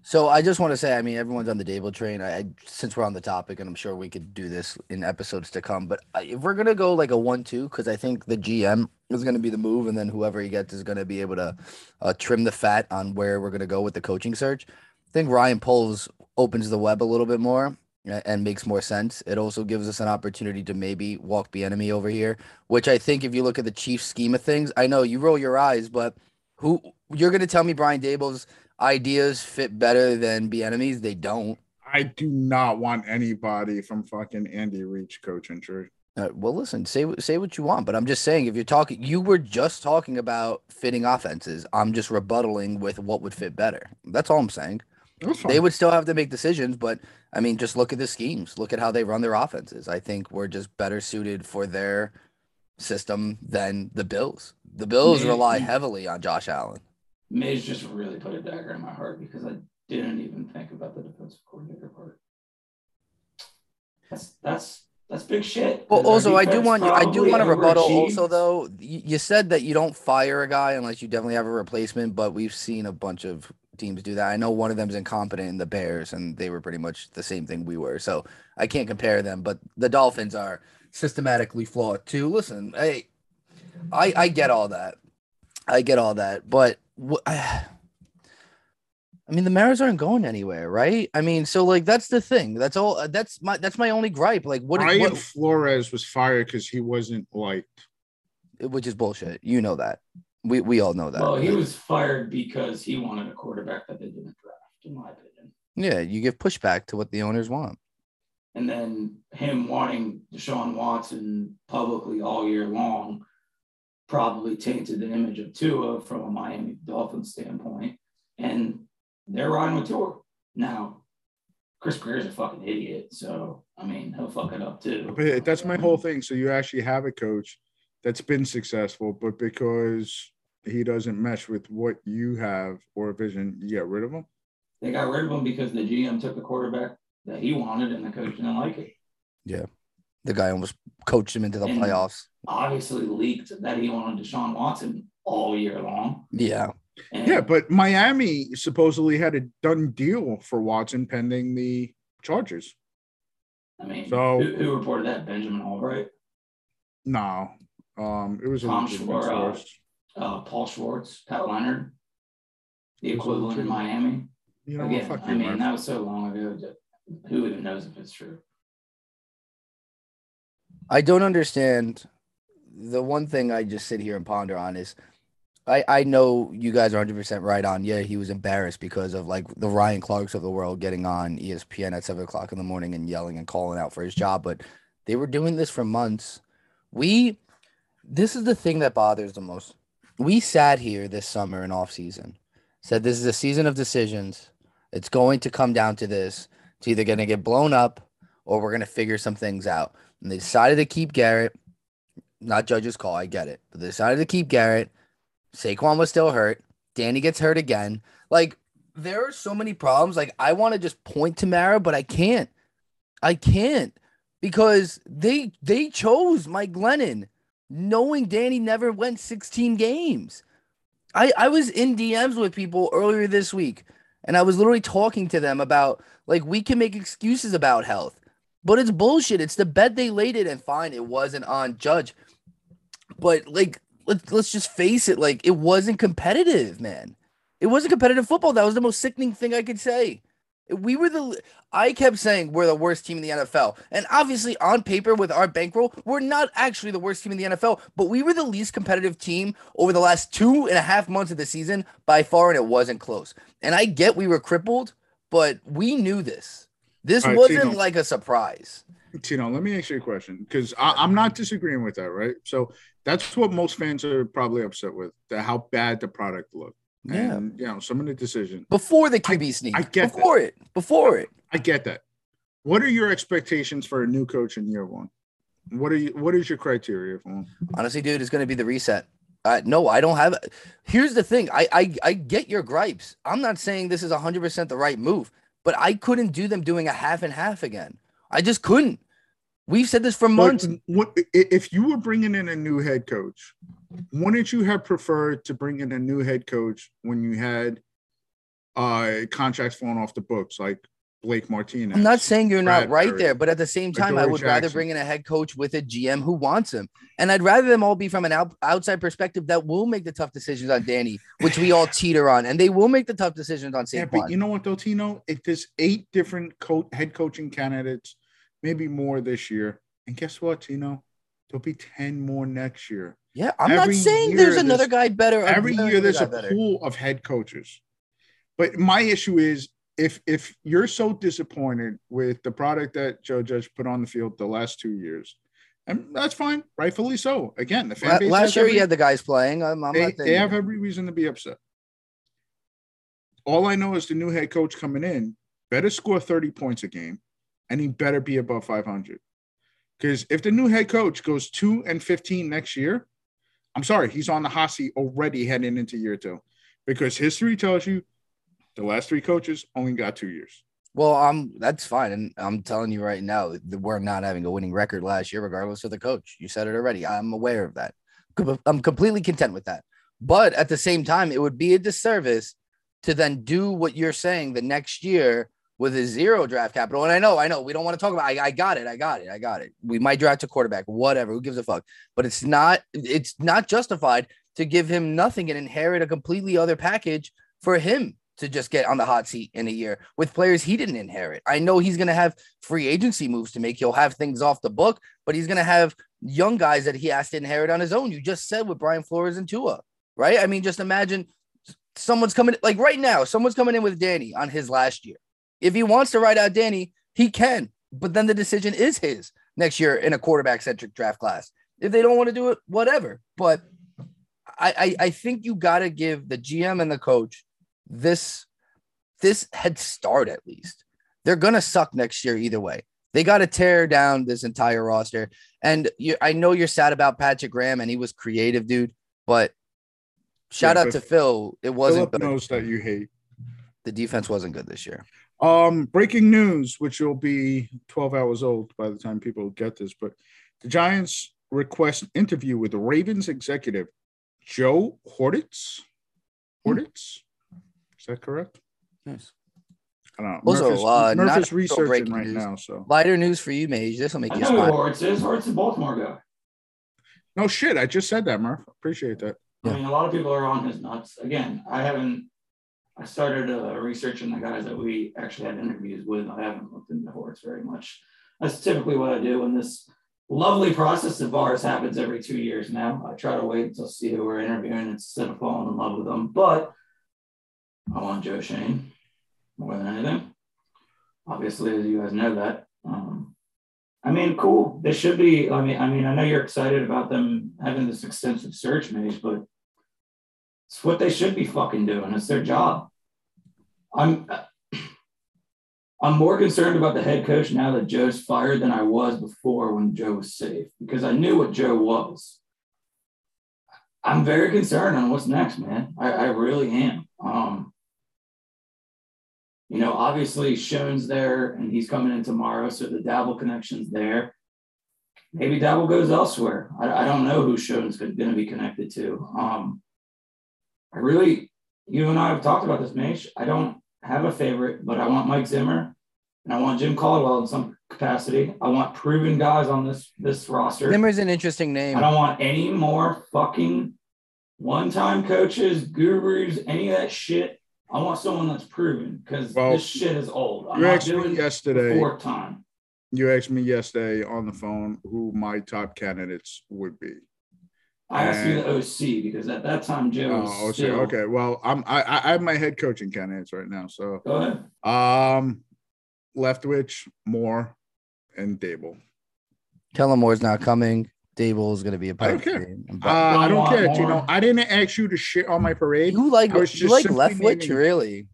Speaker 4: So I just want to say, I mean, everyone's on the Daboll train. I, I since we're on the topic, and I'm sure we could do this in episodes to come. But if we're gonna go like a one-two, because I think the GM is gonna be the move, and then whoever he gets is gonna be able to uh, trim the fat on where we're gonna go with the coaching search. I think Ryan Poles opens the web a little bit more and makes more sense. It also gives us an opportunity to maybe walk the enemy over here, which I think if you look at the Chiefs scheme of things, I know you roll your eyes, but who you're gonna tell me Brian Daboll's ideas fit better than Bieniemy's? They don't.
Speaker 3: I do not want anybody from fucking Andy Reid's coaching tree.
Speaker 4: Uh, well, listen, say say what you want, but I'm just saying if you're talking, you were just talking about fitting offenses. I'm just rebuttaling with what would fit better. That's all I'm saying. They would still have to make decisions, but I mean, just look at the schemes. Look at how they run their offenses. I think we're just better suited for their system than the Bills. The Bills rely heavily on Josh Allen.
Speaker 5: Mays just really put a dagger in my heart because I didn't even think about the defensive coordinator part. That's that's that's big shit.
Speaker 4: Well, also, I do want you. I do want to rebuttal. Also, though, you, you said that you don't fire a guy unless you definitely have a replacement, but we've seen a bunch of teams do that. I know one of them is incompetent in the Bears, and they were pretty much the same thing we were. So I can't compare them. But the Dolphins are systematically flawed too. Listen, I, I, I get all that. I get all that, but wh- I mean, the Mariners aren't going anywhere, right? I mean, so like that's the thing. That's all. That's my that's my only gripe. Like, what?
Speaker 3: Brian
Speaker 4: what
Speaker 3: Flores was fired because he wasn't liked.
Speaker 4: which is bullshit. You know that. We we all know that.
Speaker 5: Well, he was fired because he wanted a quarterback that they didn't draft, in my opinion.
Speaker 4: yeah, you give pushback to what the owners want.
Speaker 5: And then him wanting Deshaun Watson publicly all year long probably tainted the image of Tua from a Miami Dolphins standpoint. And they're riding with Tua. Now, Chris Grier's a fucking idiot. So, I mean, he'll fuck it up too.
Speaker 3: But that's my whole thing. So you actually have a coach that's been successful, but because he doesn't mesh with what you have or vision, you get rid of him.
Speaker 5: They got rid of him because the GM took the quarterback that he wanted and the coach didn't like it. Yeah.
Speaker 4: The guy almost coached him into the
Speaker 5: And-
Speaker 4: playoffs.
Speaker 5: Obviously leaked that he wanted Deshaun Watson all year long.
Speaker 4: Yeah.
Speaker 5: And
Speaker 3: Yeah, but Miami supposedly had a done deal for Watson pending the Chargers.
Speaker 5: I mean,
Speaker 3: So-
Speaker 5: who, who reported that? Benjamin Allbright,
Speaker 3: No, um, it was a
Speaker 5: Tom
Speaker 3: it was
Speaker 5: Schwartz, uh,
Speaker 3: Schwartz.
Speaker 5: Paul Schwartz, Pat Leonard, the equivalent in? Miami.
Speaker 3: You know,
Speaker 5: Again, I mean,
Speaker 3: Murph.
Speaker 5: that was so long ago that who even knows if it's true?
Speaker 4: I don't understand. The one thing I just sit here and ponder on is I, I know you guys are 100% right on. Yeah, he was embarrassed because of like the Ryan Clarks of the world getting on ESPN at seven o'clock in the morning and yelling and calling out for his job. But they were doing this for months. We, this is the thing that bothers the most. We sat here this summer and off season, said this is a season of decisions. It's going to come down to this. It's either going to get blown up or we're going to figure some things out. And they decided to keep Garrett. Not Judge's call, I get it. But they decided to keep Garrett. Saquon was still hurt. Danny gets hurt again. Like, there are so many problems. Like, I want to just point to Mara, but I can't. I can't because they they chose Mike Glennon, knowing Danny never went 16 games. I, I was in DMs with people earlier this week, and I was literally talking to them about like we can make excuses about health. But it's bullshit. It's the bet they laid it, and fine, it wasn't on Judge. But like, let's let's just face it. Like, it wasn't competitive, man. It wasn't competitive football. That was the most sickening thing I could say. We were the I kept saying we're the worst team in the NFL. And obviously on paper with our bankroll, we're not actually the worst team in the NFL, but we were the least competitive team over the last two and a half months of the season by far, and it wasn't close. And I get we were crippled, but we knew this. This
Speaker 3: right,
Speaker 4: wasn't
Speaker 3: Tino.
Speaker 4: like a surprise.
Speaker 3: Tino, let me ask you a question because I'm not disagreeing with that, right? So that's what most fans are probably upset with the, how bad the product looked.
Speaker 4: Yeah.
Speaker 3: And, you know, some of the decisions.
Speaker 4: Before the QB sneak.
Speaker 3: I get that.
Speaker 4: before it. Before it.
Speaker 3: I get that. What are your expectations for a new coach in year one? What are you? What is your criteria for one?
Speaker 4: Honestly, dude, it's going to be the reset. Uh, no, I don't have. Here's the thing. I, I I get your gripes. I'm not saying this is 100 percent the right move, but I couldn't do them doing a half and half again. I just couldn't. We've said this for months.
Speaker 3: What if you were bringing in a new head coach? Wouldn't you have preferred to bring in a new head coach when you had uh contracts falling off the books like Blake Martinez?
Speaker 4: I'm not saying you're not right there, but at the same time, I would rather bring in a head coach with a GM who wants him, and I'd rather them all be from an out, outside perspective that will make the tough decisions on Danny, which we all teeter on, and they will make the tough decisions on
Speaker 3: Yeah, but you know what though, Tino? If there's eight different co- head coaching candidates, maybe more this year, and guess what, You know, There'll be ten more next year.
Speaker 4: yeah, I'm not saying there's another guy better.
Speaker 3: every year there's a
Speaker 4: better.
Speaker 3: pool of head coaches but my issue is if if you're so disappointed with the product that joe judge put on the field the last two years and that's fine rightfully so again the fan base
Speaker 4: Last year,
Speaker 3: every,
Speaker 4: he had the guys playing. I'm, I'm
Speaker 3: they, they have every reason to be upset all i know is the new head coach coming in better score 30 points a game and he better be above 500 because if the new head coach goes 2 and 15 next year I'm sorry, he's on the hot seat already heading into year two because history tells you the last three coaches only got two years.
Speaker 4: Well, I'm that's fine, and I'm telling you right now we're not having a winning record last year, regardless of the coach. You said it already. I'm aware of that. I'm completely content with that. But at the same time, it would be a disservice to then do what you're saying the next year with a zero draft capital. And I know, I know, we don't want to talk about. I, I got it, I got it, I got it. We might draft a quarterback, whatever. Who gives a fuck? But it's not. It's not justified to give him nothing and inherit a completely other package for him to just get on the hot seat in a year with players he didn't inherit. I know he's going to have free agency moves to make. He'll have things off the book, but he's going to have young guys that he has to inherit on his own. You just said with Brian Flores and Tua, right? I mean, just imagine someone's coming like right now, someone's coming in with Danny on his last year. If he wants to write out Danny, he can, but then the decision is his next year in a quarterback centric draft class. If they don't want to do it, whatever. But I, I, I think you got to give the GM and the coach this this head start at least. They're gonna suck next year either way. They got to tear down this entire roster. And you, I know you're sad about Patrick Graham, and he was creative, dude. But shout
Speaker 3: Yeah,
Speaker 4: out
Speaker 3: but
Speaker 4: to Phil. It wasn't
Speaker 3: Philip
Speaker 4: good.
Speaker 3: knows that you hate.
Speaker 4: The defense wasn't good this year.
Speaker 3: Um, breaking news, which will be 12 hours old by the time people get this, but the Giants request interview with the Ravens executive Joe Hortiz. Hortiz, is that correct?
Speaker 4: Nice.
Speaker 3: I don't know.
Speaker 4: Also,
Speaker 3: Murph is,
Speaker 4: uh,
Speaker 3: Murph
Speaker 4: not
Speaker 3: is researching
Speaker 4: breaking
Speaker 3: right
Speaker 4: news.
Speaker 3: now, so
Speaker 4: Lighter news for you, Mage. This will make
Speaker 5: I
Speaker 4: you
Speaker 5: know who
Speaker 4: smile.
Speaker 5: Hortz is. Hortz is a Baltimore guy.
Speaker 3: no shit. I just said that, Murph. Appreciate that.
Speaker 4: Yeah.
Speaker 5: I mean, a lot of people are on his nuts. Again, I haven't. I started uh, researching the guys that we actually had interviews with. I haven't looked into Hortz very much. That's typically what I do when this lovely process of ours happens every two years now. I try to wait until see who we're interviewing instead of falling in love with them. But I want Joe Schoen more than anything. Obviously, as you guys know that. Um, I mean, cool. They should be. I mean, I mean, I know you're excited about them having this extensive search maze, but it's what they should be fucking doing. It's their job. I'm I'm more concerned about the head coach now that Joe's fired than I was before when Joe was safe because I knew what Joe was. I'm very concerned on what's next, man. I, I really am. Um, you know, obviously Schoen's there and he's coming in tomorrow, so the Daboll connection's there. Maybe Daboll goes elsewhere. I, I don't know who Schoen's going to be connected to. Um, I really, you and I have talked about this, Mage. I don't have a favorite, but I want Mike Zimmer and I want Jim Caldwell in some capacity. I want proven guys on this this roster.
Speaker 4: Zimmer's an interesting name.
Speaker 5: I don't want any more fucking one time coaches, gurus, any of that shit. I want someone that's proven because
Speaker 3: Well,
Speaker 5: this shit is old. I'm
Speaker 3: You
Speaker 5: not
Speaker 3: asked me
Speaker 5: doing
Speaker 3: yesterday.
Speaker 5: fourth time.
Speaker 3: You asked me yesterday on the phone who my top candidates would be.
Speaker 5: I asked you the OC because at that time Joe was
Speaker 3: Oh, okay.
Speaker 5: still.
Speaker 3: okay. Well, I'm I, I I have my head coaching candidates right now. So
Speaker 5: Go ahead.
Speaker 3: um Leftwich, Moore, and Daboll.
Speaker 4: Kellen Moore's not coming. Daboll is going to be a
Speaker 3: I don't
Speaker 4: pipe
Speaker 3: care. Uh, I don't care. You know, I didn't ask you to shit on my parade.
Speaker 4: you like
Speaker 3: I was
Speaker 4: you like Leftwich,
Speaker 3: naming-
Speaker 4: really?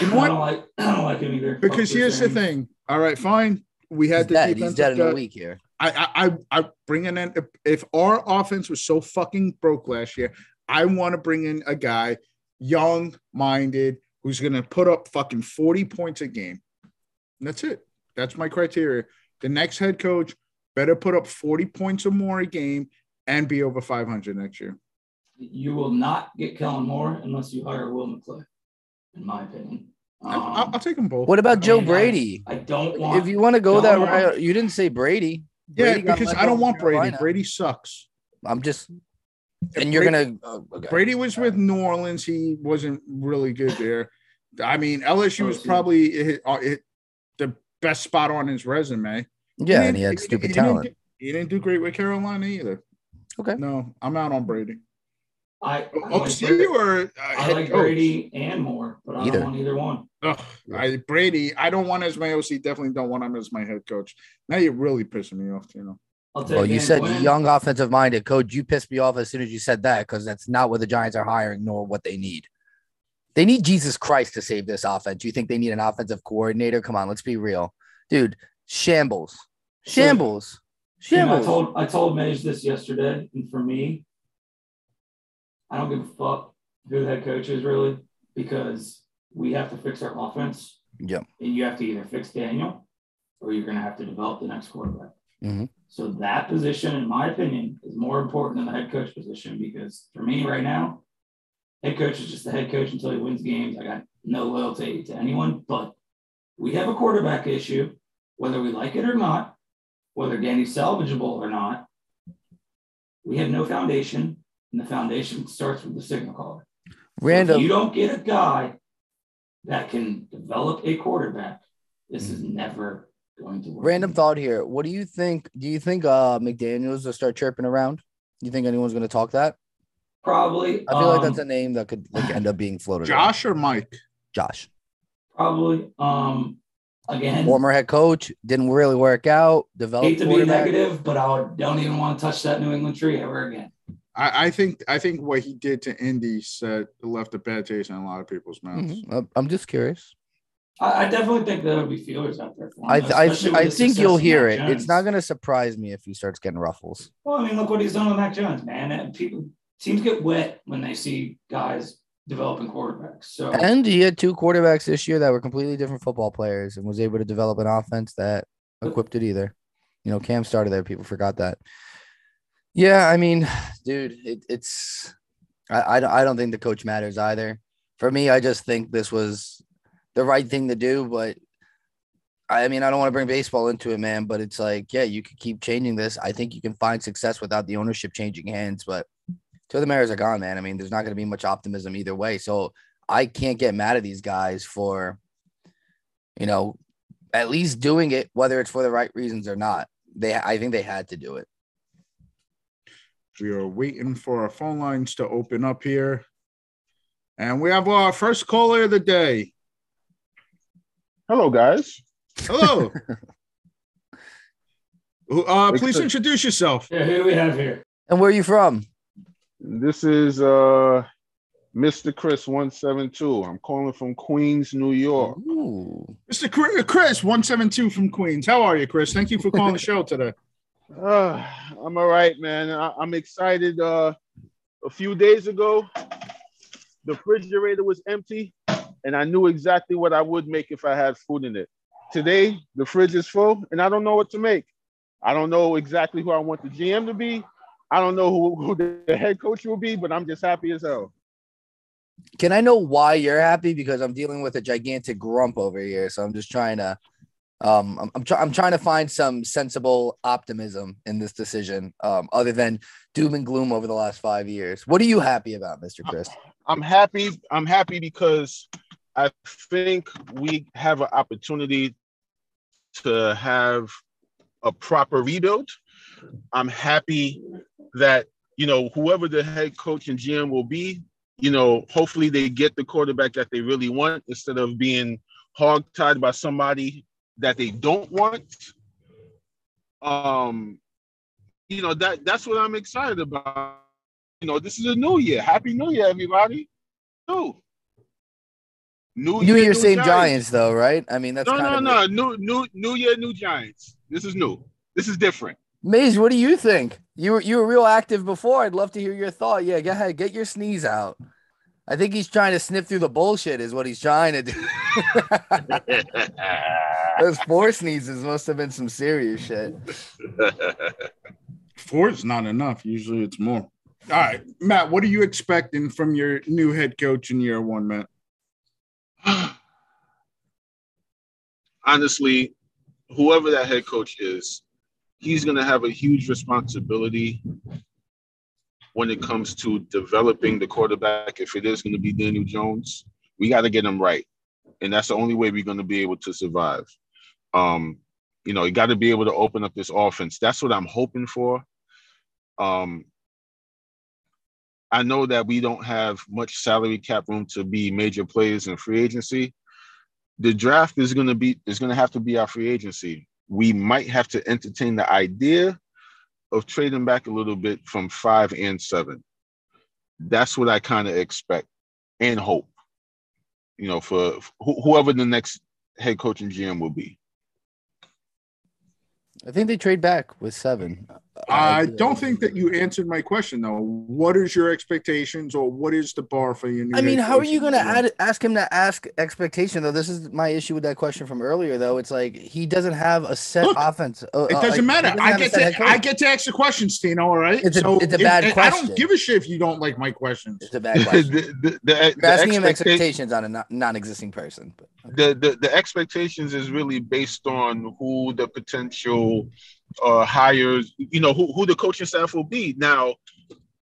Speaker 3: You know
Speaker 5: I
Speaker 3: what?
Speaker 5: don't like I don't like him either.
Speaker 3: Because
Speaker 5: Chris
Speaker 3: here's the thing. All right, fine. We
Speaker 4: He's
Speaker 3: had the
Speaker 4: dead. He's dead in a week here.
Speaker 3: I I I, I bring in if, if our offense was so fucking broke last year, I want to bring in a guy young minded who's gonna put up fucking 40 points a game. And that's it. That's my criteria. The next head coach better put up 40 points or more a game and be over 500 next year.
Speaker 5: You will not get Kellen Moore unless you hire Will McClay, in my opinion.
Speaker 3: I- I'll,
Speaker 5: Um,
Speaker 3: I'll take them both.
Speaker 4: What about Joe
Speaker 5: mean,
Speaker 4: Brady?
Speaker 5: I don't want.
Speaker 4: If you want to go that route, you didn't say Brady.
Speaker 3: Yeah,
Speaker 4: Brady
Speaker 3: because I don't want Brady. Brady sucks.
Speaker 4: I'm just,
Speaker 3: If
Speaker 4: and you're
Speaker 3: Brady-
Speaker 4: gonna. oh, okay.
Speaker 3: Brady was with New Orleans. He wasn't really good there. I mean, LSU was probably it, it, the best spot on his resume.
Speaker 4: Yeah, and
Speaker 3: didn't-
Speaker 4: he had stupid
Speaker 3: didn't
Speaker 4: talent.
Speaker 3: He didn't do great with Carolina either.
Speaker 4: Okay.
Speaker 3: No, I'm out on Brady.
Speaker 5: I, I
Speaker 3: Oh,
Speaker 5: like
Speaker 3: see,
Speaker 5: Brady,
Speaker 3: or uh,
Speaker 5: I
Speaker 3: head
Speaker 5: like
Speaker 3: coach?
Speaker 5: Brady and more, but I
Speaker 4: Either.
Speaker 5: don't want either one.
Speaker 3: Ugh, I, Brady, I don't want as my OC. Definitely don't want him as my head coach. Now you're really pissing me off. You know.
Speaker 5: I'll
Speaker 4: Well, you said
Speaker 5: Quinn.
Speaker 4: young offensive minded coach. You pissed me off as soon as you said that because that's not what the Giants are hiring nor what they need. They need Jesus Christ to save this offense. You think they need an offensive coordinator? Come on, let's be real, dude. Shambles, shambles,
Speaker 5: Tim, I told I told Mage this yesterday, and for me, I don't give a fuck who the head coach is really because we have to fix our offense.
Speaker 4: Yep.
Speaker 5: And you have to either fix Daniel or you're going to have to develop the next quarterback.
Speaker 4: Mhm.
Speaker 5: So that position, in my opinion, is more important than the head coach position because for me right now, head coach is just the head coach until he wins games. I got no loyalty to anyone, but we have a quarterback issue, whether we like it or not, whether Danny's salvageable or not. We have no foundation, and the foundation starts with the signal caller. So
Speaker 4: Random.
Speaker 5: If you don't get a guy that can develop a quarterback, this is never going to work.
Speaker 4: Random thought here. What do you think? Do you think uh McDaniels will start chirping around? Do you think anyone's going to talk that?
Speaker 5: Probably.
Speaker 4: I feel like
Speaker 5: um,
Speaker 4: that's a name that could like end up being floated. around.
Speaker 3: Josh or Mike?
Speaker 4: Josh,
Speaker 5: probably. Um, again,
Speaker 4: former head coach, didn't really work out. Developed
Speaker 5: hate to be negative, but I don't even want to touch that New England tree ever again.
Speaker 3: I, I think I think what he did to Indy said left a bad taste in a lot of people's mouths.
Speaker 4: Mhm. Uh, I'm just curious.
Speaker 5: I, I definitely think there will be feelers out there for him.
Speaker 4: I I, I think you'll hear it.
Speaker 5: Jones.
Speaker 4: It's not going to surprise me if he starts getting ruffles.
Speaker 5: Well, I mean, look what he's done with Mac Jones, man. And people teams get wet when they see guys developing quarterbacks. So
Speaker 4: And he had two quarterbacks this year that were completely different football players and was able to develop an offense that equipped it either. You know, Cam started there. People forgot that. Yeah, I mean, dude, it, it's I, I don't- I don't think the coach matters either. For me, I just think this was the right thing to do. But I mean, I don't want to bring baseball into it, man. But it's like, yeah, you could keep changing this. I think you can find success without the ownership changing hands. But till the Mariners are gone, man. I mean, there's not going to be much optimism either way. So I can't get mad at these guys for, you know, at least doing it, whether it's for the right reasons or not. They, I think they had to do it.
Speaker 3: We are waiting for our phone lines to open up here. And we have our first caller of the day.
Speaker 6: Hello, guys.
Speaker 3: Hello. Uh, please
Speaker 6: Excellent.
Speaker 3: introduce yourself.
Speaker 5: yeah, who do we have here?
Speaker 4: And where are you from?
Speaker 6: This is uh, Mr. Chris one seven two. I'm calling from Queens, New York.
Speaker 4: Ooh.
Speaker 3: Mr. Chris, 172 from Queens. How are you, Chris? Thank you for calling the show today.
Speaker 6: Uh, I'm all right, man. I, I'm excited. Uh, a few days ago, the refrigerator was empty, and I knew exactly what I would make if I had food in it. Today, the fridge is full, and I don't know what to make. I don't know exactly who I want the GM to be. I don't know who, who the head coach will be, but I'm just happy as hell.
Speaker 4: Can I know why you're happy? Because I'm dealing with a gigantic grump over here. So I'm just trying to Um, I'm I'm, try- I'm trying to find some sensible optimism in this decision, um, other than doom and gloom over the last five years. What are you happy about, Mr. Chris?
Speaker 6: I'm happy. I'm happy because I think we have an opportunity to have a proper rebuild. I'm happy that you know whoever the head coach and GM will be, you know, hopefully they get the quarterback that they really want instead of being hogtied by somebody that they don't want. Um, you know that that's what I'm excited about. You know, this is a new year. Happy New Year, everybody. New. New
Speaker 4: You and your
Speaker 6: new
Speaker 4: same Giants, though, right? I mean, that's
Speaker 6: No,
Speaker 4: kind
Speaker 6: no,
Speaker 4: of
Speaker 6: no. New, new, new year, new Giants. This is new. This is different.
Speaker 4: Maze, what do you think? You were you were real active before. I'd love to hear your thought. Yeah, go ahead, get your sneeze out. I think he's trying to sniff through the bullshit, is what he's trying to do. Those four sneezes must have been some serious shit.
Speaker 3: Four is not enough. Usually it's more. All right, Matt, what are you expecting from your new head coach in year one, Matt?
Speaker 6: Honestly, whoever that head coach is, he's going to have a huge responsibility when it comes to developing the quarterback. If it is going to be Daniel Jones, we got to get him right, and that's the only way we're going to be able to survive. Um, you know, you got to be able to open up this offense. That's what I'm hoping for. Um, I know that we don't have much salary cap room to be major players in free agency. The draft is going to be is going to have to be our free agency. We might have to entertain the idea of trading back a little bit from five and seven. That's what I kind of expect and hope. You know, for wh- whoever the next head coach and GM will be.
Speaker 4: I think they trade back with seven.
Speaker 3: I don't think that you answered my question though. What is your expectations, or what is the bar for you?
Speaker 4: I mean, how are you going to
Speaker 3: year one?
Speaker 4: add, ask him to ask expectation though? This is my issue with that question from earlier though. It's like he doesn't have a set
Speaker 3: Look,
Speaker 4: offense. uh,
Speaker 3: It
Speaker 4: uh,
Speaker 3: doesn't
Speaker 4: like,
Speaker 3: matter.
Speaker 4: doesn't
Speaker 3: I get to. I get to ask the questions, Tino. All right.
Speaker 4: It's a- it's a bad
Speaker 3: I
Speaker 4: question.
Speaker 3: I don't give a shit if you don't like my questions.
Speaker 4: It's a bad question.
Speaker 6: the, the, the,
Speaker 4: You're
Speaker 6: the
Speaker 4: asking him expectations on a non- non-existing person. But
Speaker 6: the, the the expectations is really based on who the potential uh hires you know who, who the coaching staff will be now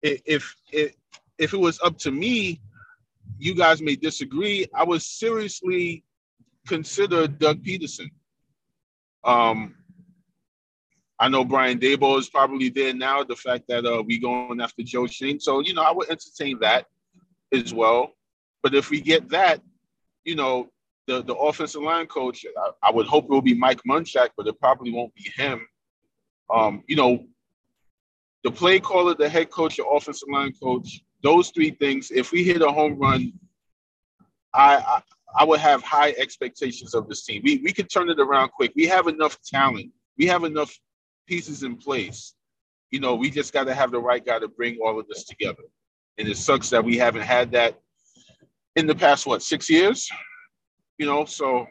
Speaker 6: if if if it was up to me you guys may disagree i would seriously consider doug pederson um I know Brian Daboll is probably there now. The fact that uh, we going after Joe Schoen, so you know I would entertain that as well. But if we get that, you know, the the offensive line coach, I, I would hope it will be Mike Munchak, but it probably won't be him. Um, you know, the play caller, the head coach, the offensive line coach, those three things. If we hit a home run, I I, I would have high expectations of this team. We we could turn it around quick. We have enough talent. We have enough pieces in place. You know, we just got to have the right guy to bring all of this together. And it sucks that we haven't had that in the past what six years you know so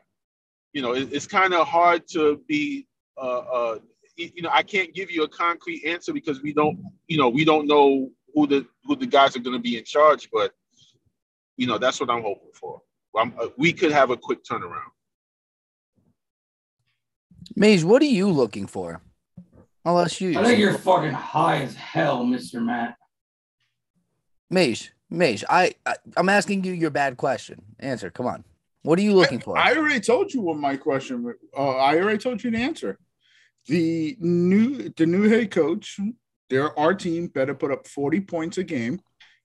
Speaker 6: you know it, it's kind of hard to be uh, uh you know i can't give you a concrete answer because we don't you know we don't know who the who the guys are going to be in charge but you know that's what i'm hoping for I'm, uh, we could have a quick turnaround
Speaker 4: Maze, what are you looking for? I'll ask you.
Speaker 5: I think you're fucking high as hell, Mr. Matt.
Speaker 4: Mage, Mage, I, I I'm asking you your bad question. Answer. Come on. What are you looking for?
Speaker 3: I already told you what my question. Uh, I already told you the answer. The new the new head coach, their our team better put up forty points a game,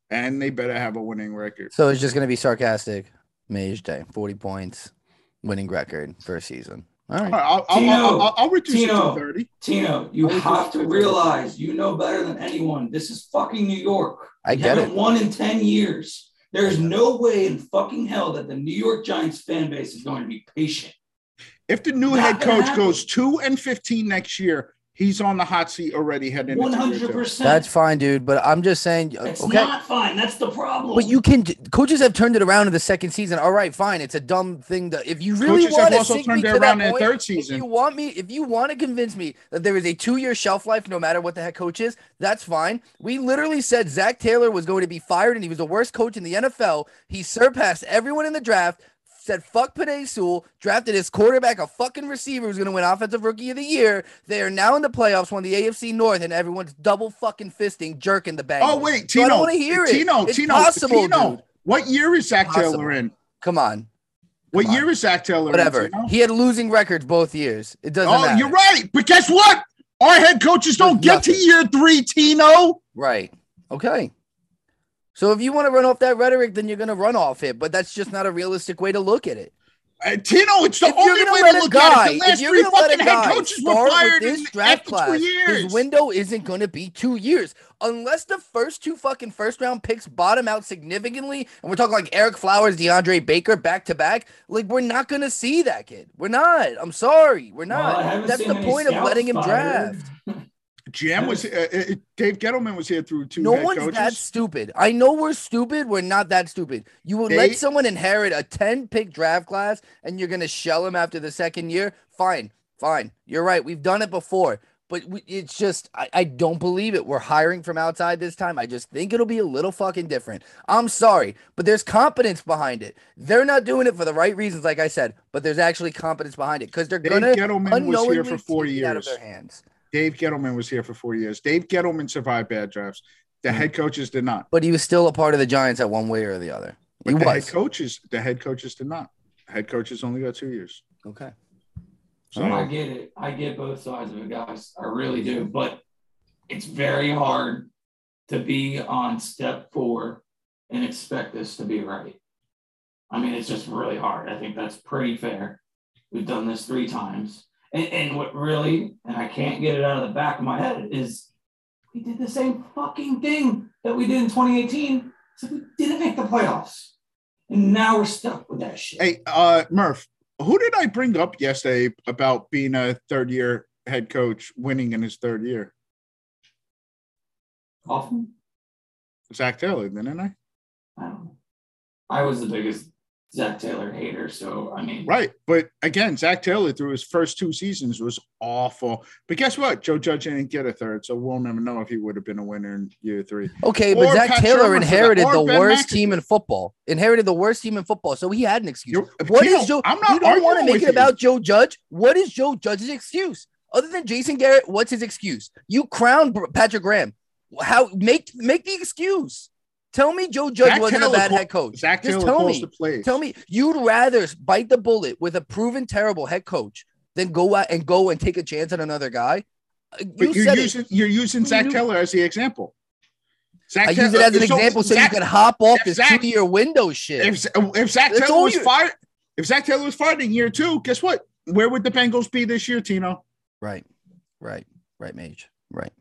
Speaker 3: and they better have a winning record.
Speaker 4: so it's just gonna be sarcastic. Mage Day, 40 points, winning record first season. All
Speaker 3: All
Speaker 4: right.
Speaker 3: right, I'll, I'll,
Speaker 5: Tino,
Speaker 3: I'll, I'll, I'll reduce it
Speaker 5: Tino.
Speaker 3: to thirty.
Speaker 5: Tino, you
Speaker 3: I would
Speaker 5: have
Speaker 3: just
Speaker 5: to realize you know better than anyone. This is fucking New York.
Speaker 4: I
Speaker 5: You
Speaker 4: get
Speaker 5: haven't
Speaker 4: it.
Speaker 5: won in 10 years. There's no way in fucking hell that the New York Giants fan base is going to be patient.
Speaker 3: If the new
Speaker 5: Not
Speaker 3: head coach goes two and fifteen next year, he's on the hot seat already heading into year
Speaker 5: 100%.
Speaker 4: That's fine, dude. But I'm just saying.
Speaker 5: Uh, it's
Speaker 4: okay.
Speaker 5: not fine. That's the problem.
Speaker 4: But you can coaches have turned it around in the second season. All right, fine. It's a dumb thing to if you really
Speaker 3: Coaches have
Speaker 4: want to
Speaker 3: also turned
Speaker 4: me
Speaker 3: it
Speaker 4: to
Speaker 3: around
Speaker 4: that
Speaker 3: in the
Speaker 4: point,
Speaker 3: third
Speaker 4: If you want me, if you want to convince me that there is a two-year shelf life, no matter what the head coach is, that's fine. We literally said Zach Taylor was going to be fired and he was the worst coach in the NFL. He surpassed everyone in the draft. Said fuck Penei Sewell, drafted his quarterback a fucking receiver who's going to win Offensive Rookie of the Year. They are now in the playoffs, won the AFC North, and everyone's double fucking fisting, jerking the bag.
Speaker 3: Oh wait,
Speaker 4: So I
Speaker 3: Tino.
Speaker 4: don't want to hear it.
Speaker 3: Tino,
Speaker 4: it's
Speaker 3: Tino,
Speaker 4: possible,
Speaker 3: Tino.
Speaker 4: dude.
Speaker 3: What year is Zach
Speaker 4: Possible.
Speaker 3: Taylor in?
Speaker 4: Come on,
Speaker 3: What
Speaker 4: on.
Speaker 3: year is Zach Taylor
Speaker 4: whatever.
Speaker 3: in? Tino?
Speaker 4: He had losing records both years. It doesn't
Speaker 3: Oh,
Speaker 4: matter.
Speaker 3: you're right. But guess what? Our head coaches don't
Speaker 4: There's
Speaker 3: get to year three, Tino.
Speaker 4: Right. Okay. So if you want to run off that rhetoric, then you're going to run off it. But that's just not a realistic way to look at it.
Speaker 3: Uh, Tino, it's the
Speaker 4: if
Speaker 3: only way to look
Speaker 4: guy,
Speaker 3: at it. The last three
Speaker 4: gonna let a
Speaker 3: fucking head coaches were fired
Speaker 4: with
Speaker 3: in
Speaker 4: this draft
Speaker 3: after
Speaker 4: class,
Speaker 3: two years.
Speaker 4: his window isn't going to be two years unless the first two fucking first round picks bottom out significantly. And we're talking like Ereck Flowers, DeAndre Baker, back to back. Like we're not going to see that kid. We're not. I'm sorry, we're not.
Speaker 5: I haven't
Speaker 4: That's the point of letting him
Speaker 5: fired.
Speaker 4: draft.
Speaker 3: Jam was uh, uh, Dave Gettleman was here through two
Speaker 4: No one's
Speaker 3: coaches.
Speaker 4: that stupid. I know we're stupid. We're not that stupid. You would
Speaker 3: They-
Speaker 4: let someone inherit a 10 pick draft class and you're going to shell him after the second year. Fine. Fine. You're right. We've done it before. But we, it's just, I, I don't believe it. We're hiring from outside this time. I just think it'll be a little fucking different. I'm sorry, but there's competence behind it. They're not doing it for the right reasons, like I said, but there's actually competence behind it because they're
Speaker 3: Dave
Speaker 4: going to
Speaker 3: Gettleman was here for four
Speaker 4: it out of
Speaker 3: years.
Speaker 4: their hands.
Speaker 3: Dave Gettleman was here for four years. Dave Gettleman survived bad drafts. The
Speaker 4: Mm.
Speaker 3: head coaches did not.
Speaker 4: But he was still a part of the Giants at one way or the other. He
Speaker 3: But the
Speaker 4: was.
Speaker 3: head coaches, the head coaches did not. Head coaches only got two years.
Speaker 4: Okay.
Speaker 3: So
Speaker 5: I get it. I get both sides of it, guys. I really do. But it's very hard to be on step four and expect this to be right. I mean, it's just really hard. I think that's pretty fair. We've done this three times. And, and what really, and I can't get it out of the back of my head, is we did the same fucking thing that we did in 2018. So we didn't make the playoffs. And now we're stuck with that shit.
Speaker 3: Hey, uh, Murph, who did I bring up yesterday about being a third year head coach, winning in his third year?
Speaker 5: Often.
Speaker 3: Zach Taylor, didn't I?
Speaker 5: I don't know. I was the biggest Zach Taylor hater, so I mean,
Speaker 3: Right. But again, Zach Taylor through his first two seasons was awful. But guess what? Joe Judge didn't get a third, so we'll never know if he would have been a winner in year three.
Speaker 4: Okay, but Zach
Speaker 3: Pat
Speaker 4: Taylor
Speaker 3: Shurmur for that,
Speaker 4: inherited
Speaker 3: or
Speaker 4: the
Speaker 3: Ben
Speaker 4: worst
Speaker 3: McAdoo.
Speaker 4: team in football. Inherited the worst team in football, so he had an excuse.
Speaker 3: You're-
Speaker 4: What
Speaker 3: Tino,
Speaker 4: is Joe?
Speaker 3: I'm not
Speaker 4: you don't want to make it
Speaker 3: you.
Speaker 4: about Joe Judge. What is Joe Judge's excuse? Other than Jason Garrett, what's his excuse? You crown Patrick Graham. How make make the excuse? Tell me Joe Judge
Speaker 3: Zach
Speaker 4: wasn't
Speaker 3: Taylor
Speaker 4: a bad head coach.
Speaker 3: Zach
Speaker 4: Just
Speaker 3: Taylor
Speaker 4: tell me. Tell me you'd rather bite the bullet with a proven terrible head coach than go out and go and take a chance on another guy. Uh, You
Speaker 3: But you're
Speaker 4: said it.
Speaker 3: using you're using Zach Taylor as the example. Zach
Speaker 4: I use it as an
Speaker 3: so
Speaker 4: example so
Speaker 3: Zach-
Speaker 4: you can hop off this
Speaker 3: Zach-
Speaker 4: two-year window shit.
Speaker 3: if if Zach
Speaker 4: That's
Speaker 3: Taylor was fired, if Zach Taylor was fired in year two, guess what? Where would the Bengals be this year, Tino?
Speaker 4: Right, right, right, Mage. Right.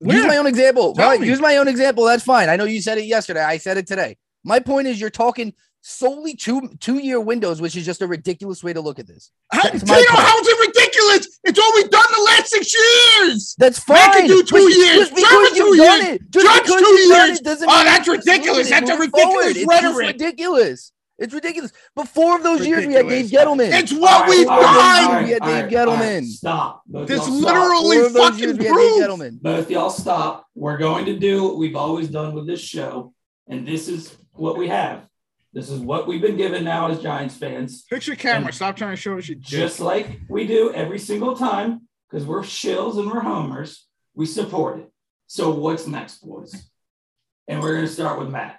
Speaker 3: Where?
Speaker 4: Use my own example. Right, use my own example. That's fine. I know you said it yesterday. I said it today. My point is, you're talking solely two two year windows, which is just a ridiculous way to look at this.
Speaker 3: How, Tino, how's it ridiculous? It's all we've done the last six years.
Speaker 4: That's
Speaker 3: Make it
Speaker 4: fine.
Speaker 3: do two
Speaker 4: but
Speaker 3: years.
Speaker 4: Just
Speaker 3: Trevor two years. Judge two years. Oh, that's ridiculous. That's a ridiculous
Speaker 4: forward. It's ridiculous. It's ridiculous. Before of those years, we had Dave
Speaker 3: Ridiculous.
Speaker 4: Gettleman.
Speaker 3: It's what we've
Speaker 5: All right, all right,
Speaker 3: done.
Speaker 5: all right,
Speaker 4: We had Dave
Speaker 5: right,
Speaker 4: Gettleman.
Speaker 5: all right, Stop. Both
Speaker 3: This
Speaker 5: y'all stop.
Speaker 3: literally
Speaker 4: Before of those
Speaker 3: fucking
Speaker 4: years, we Dave
Speaker 3: proves.
Speaker 4: Gettleman.
Speaker 5: Both y'all stop. We're going to do what we've always done with this show, and this is what we have. This is what we've been given now as Giants fans.
Speaker 3: Picture camera. Stop trying to show us your dick.
Speaker 5: Just like we do every single time, because we're shills and we're homers, we support it. So what's next, boys? And we're going to start with Matt.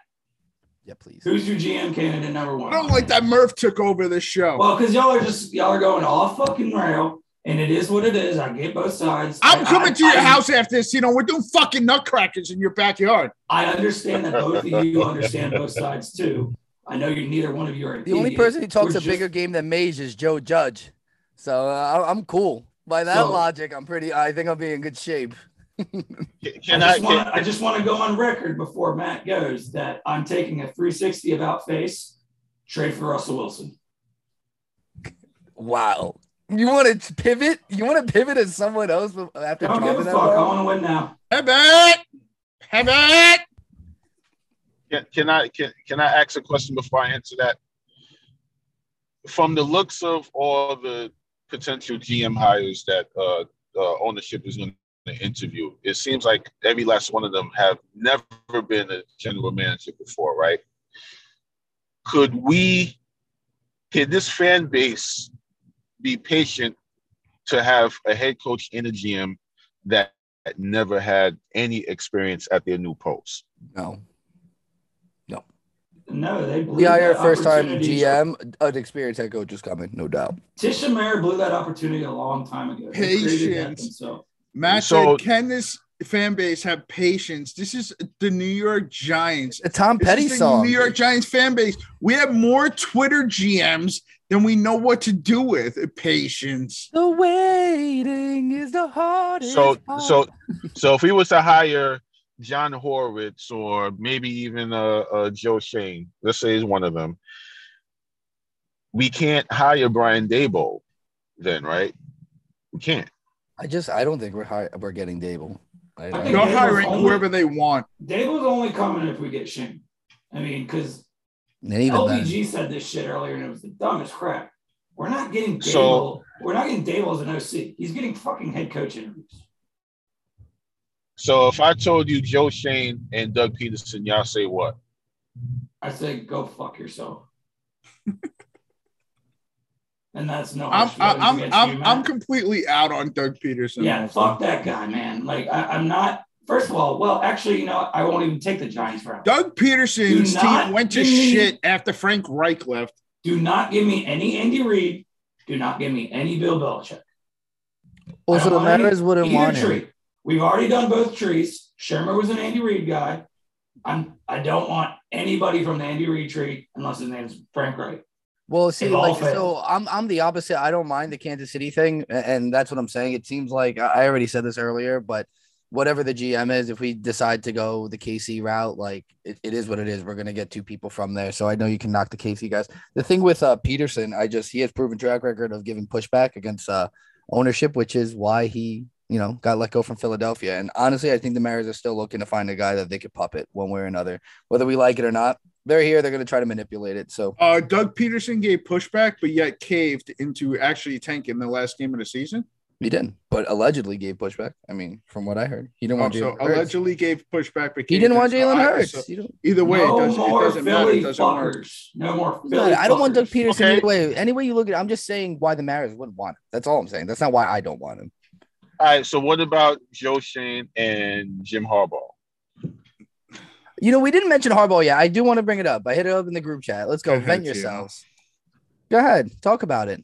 Speaker 4: Yeah, please.
Speaker 5: Who's your GM candidate number one?
Speaker 3: I don't like that Murph took over this show.
Speaker 5: Well, because y'all are just y'all are going off fucking rail, and it is what it is. I get both sides.
Speaker 3: I'm
Speaker 5: I-
Speaker 3: coming
Speaker 5: I-
Speaker 3: to your
Speaker 5: I-
Speaker 3: house after this. You know, we're doing fucking nutcrackers in your backyard.
Speaker 5: I understand that both of you understand both sides too. I know you neither one of you are.
Speaker 4: The only person who talks
Speaker 5: We're
Speaker 4: a
Speaker 5: just-
Speaker 4: bigger game than Mage is Joe Judge. So uh, I- I'm cool. By that
Speaker 5: So-
Speaker 4: logic, I'm pretty. I think I'll be in good shape.
Speaker 6: Can
Speaker 5: I
Speaker 6: I?
Speaker 5: just, want,
Speaker 6: Can,
Speaker 5: I just want to go on record before Matt goes that I'm taking a 360 about face trade for Russell Wilson.
Speaker 4: Wow. You want to pivot? You want to pivot as someone else after
Speaker 5: Don't give a fuck. I
Speaker 4: ball?
Speaker 5: want to win now.
Speaker 3: Pivot. Pivot.
Speaker 6: can, can I? Can, can I ask a question before I answer that? From the looks of all the potential GM hires that uh, uh, ownership is going to interview, it seems like every last one of them have never been a general manager before, right? Could we can this fan base be patient to have a head coach in a GM that never had any experience at their new post?
Speaker 4: No.
Speaker 5: No, No, they blew
Speaker 4: We hire
Speaker 5: that
Speaker 4: first time
Speaker 5: opportunity.
Speaker 4: GM, an experienced head coach is coming, no doubt.
Speaker 5: Tisha Mayer blew that opportunity a long time ago. They created that
Speaker 3: Patience.
Speaker 5: themselves.
Speaker 3: Matt
Speaker 6: So-
Speaker 3: said, "Can this fan base have patience?" This is the New York Giants.
Speaker 4: The Tom
Speaker 3: This
Speaker 4: Petty
Speaker 3: is the
Speaker 4: song.
Speaker 3: New York Giants fan base. We have more Twitter GMs than we know what to do with. Patience.
Speaker 4: The waiting is the hardest.
Speaker 6: So
Speaker 4: part.
Speaker 6: so so if we was to hire John Hortiz or maybe even uh, uh Joe Schoen, let's say he's one of them, we can't hire Brian Daboll then, right? We can't.
Speaker 4: I just I don't think we're hi- we're getting Daboll. I,
Speaker 5: I
Speaker 4: I-
Speaker 3: They're hiring
Speaker 5: only-
Speaker 3: whoever they want.
Speaker 5: Daboll's only coming if we get Schoen. I mean, because
Speaker 4: and even then,
Speaker 5: said this shit earlier and it was the dumbest crap. We're not getting Daboll.
Speaker 6: So-
Speaker 5: we're not getting Daboll as an OC. He's getting fucking head coach interviews.
Speaker 6: So if I told you Joe Schoen and Doug Pederson, y'all say what?
Speaker 5: I say go fuck yourself. And that's no.
Speaker 3: I'm I'm I'm
Speaker 5: you,
Speaker 3: I'm completely out on Doug Pederson.
Speaker 5: Yeah,
Speaker 3: also.
Speaker 5: fuck that guy, man. Like I, I'm not. First of all, well, actually, you know, I won't even take the Giants route.
Speaker 3: Doug Pederson's
Speaker 5: Do not
Speaker 3: team went to
Speaker 5: me-
Speaker 3: shit after Frank Reich left.
Speaker 5: Do not give me any Andy Reid. Do not give me any Bill Belichick.
Speaker 4: also
Speaker 5: I
Speaker 4: the
Speaker 5: don't want
Speaker 4: Mariners wouldn't
Speaker 5: Either
Speaker 4: want him.
Speaker 5: tree. We've already done both trees. Shurmur was an Andy Reid guy. I'm. I don't want anybody from the Andy Reid tree unless his name's Frank Reich.
Speaker 4: Well, see, like, so. I'm I'm the opposite. I don't mind the Kansas City thing, and that's what I'm saying. It seems like I already said this earlier, but whatever the GM is, if we decide to go the KC route, like it, it is what it is. We're gonna get two people from there, so I know you can knock the KC guys. The thing with uh, Pederson, I just he has proven track record of giving pushback against uh, ownership, which is why he you know got let go from Philadelphia. And honestly, I think the Mariners are still looking to find a guy that they could puppet one way or another, whether we like it or not. They're here. They're gonna try to manipulate it. So.
Speaker 3: Uh, Doug Pederson gave pushback, but yet caved into actually tanking the last game of the season.
Speaker 4: He didn't, but allegedly gave pushback. I mean, from what I heard, he didn't
Speaker 3: Oh,
Speaker 4: want
Speaker 3: so
Speaker 4: Jalen Hurts.
Speaker 3: allegedly gave pushback, but
Speaker 4: He didn't want Jalen
Speaker 3: I-
Speaker 4: Hurts.
Speaker 3: so either way,
Speaker 5: no
Speaker 3: it doesn't, it doesn't matter. It doesn't work.
Speaker 5: fuckers. No more
Speaker 4: No,
Speaker 5: Philly.
Speaker 4: I don't want Doug. Pederson
Speaker 6: Okay.
Speaker 4: either way. Any way you look at it, I'm just saying why the Mariners wouldn't want him. That's all I'm saying. That's not why I don't want him.
Speaker 6: All right, so what about Joe Shane and Jim Harbaugh?
Speaker 4: You know, we didn't mention Harbaugh yet. I do want to bring it up. I hit it up in the group chat. Let's go.
Speaker 3: Go ahead,
Speaker 4: Vent
Speaker 3: Tio.
Speaker 4: yourselves. Go ahead. Talk about it.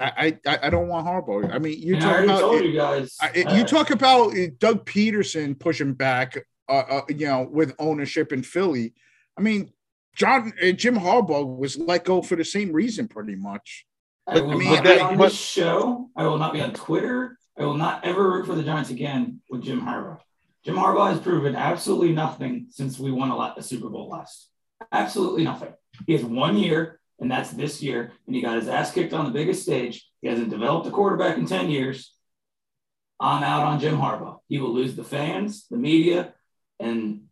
Speaker 3: I, I I don't want Harbaugh. I mean, you
Speaker 5: And
Speaker 3: talk about
Speaker 5: told you guys.
Speaker 3: I,
Speaker 5: uh,
Speaker 3: you talk about uh, Doug Pederson pushing back, uh, uh, you know, with ownership in Philly. I mean, John uh, Jim Harbaugh was let go for the same reason, pretty much.
Speaker 5: I will
Speaker 3: I mean,
Speaker 5: not
Speaker 6: that-
Speaker 5: be on
Speaker 6: but-
Speaker 5: this show. I will not be on Twitter. I will not ever root for the Giants again with Jim Harbaugh. Jim Harbaugh has proven absolutely nothing since we won a, lot, a Super Bowl last. Absolutely nothing. He has one year, and that's this year, and he got his ass kicked on the biggest stage. He hasn't developed a quarterback in 10 years. I'm out on Jim Harbaugh. He will lose the fans, the media, and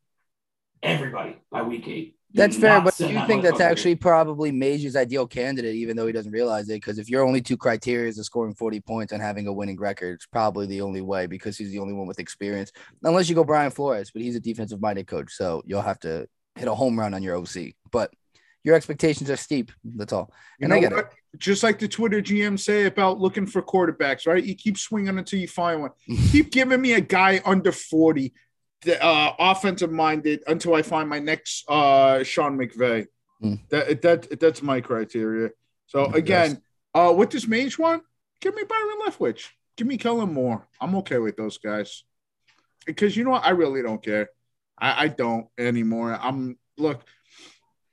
Speaker 5: everybody by week eight.
Speaker 4: That's fair, but
Speaker 5: send
Speaker 4: you think that's
Speaker 5: motherfucker.
Speaker 4: actually probably Major's ideal candidate, even though he doesn't realize it. Because if your only two criteria is scoring 40 points and having a winning record, it's probably the only way because he's the only one with experience. Unless you go Brian Flores, but he's a defensive minded coach. So you'll have to hit a home run on your OC. But your expectations are steep. That's all.
Speaker 3: You
Speaker 4: And I
Speaker 3: know
Speaker 4: get it.
Speaker 3: what? Just like the Twitter GM say about looking for quarterbacks, right? You keep swinging until you find one. keep giving me a guy under 40, the, uh, offensive minded until I find my next uh, Sean McVay.
Speaker 4: Hmm.
Speaker 3: That, that that's my criteria. So again, uh, what does Mage want? Give me Byron Leftwich. Give me Kellen Moore. I'm okay with those guys. Because you know what? I really don't care. I, I don't anymore. I'm look.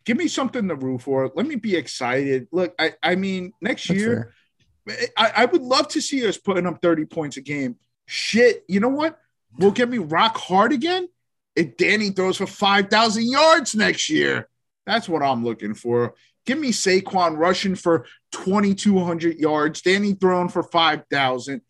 Speaker 3: Give me something to root for. Let me be excited. Look, I, I mean, next
Speaker 4: That's
Speaker 3: year,
Speaker 4: fair.
Speaker 3: I, I would love to see us putting up 30 points a game. Shit, you know what? Will get me rock hard again if Danny throws for 5,000 yards next year. That's what I'm looking for. Give me Saquon rushing for 2,200 yards, Danny throwing for 5,000,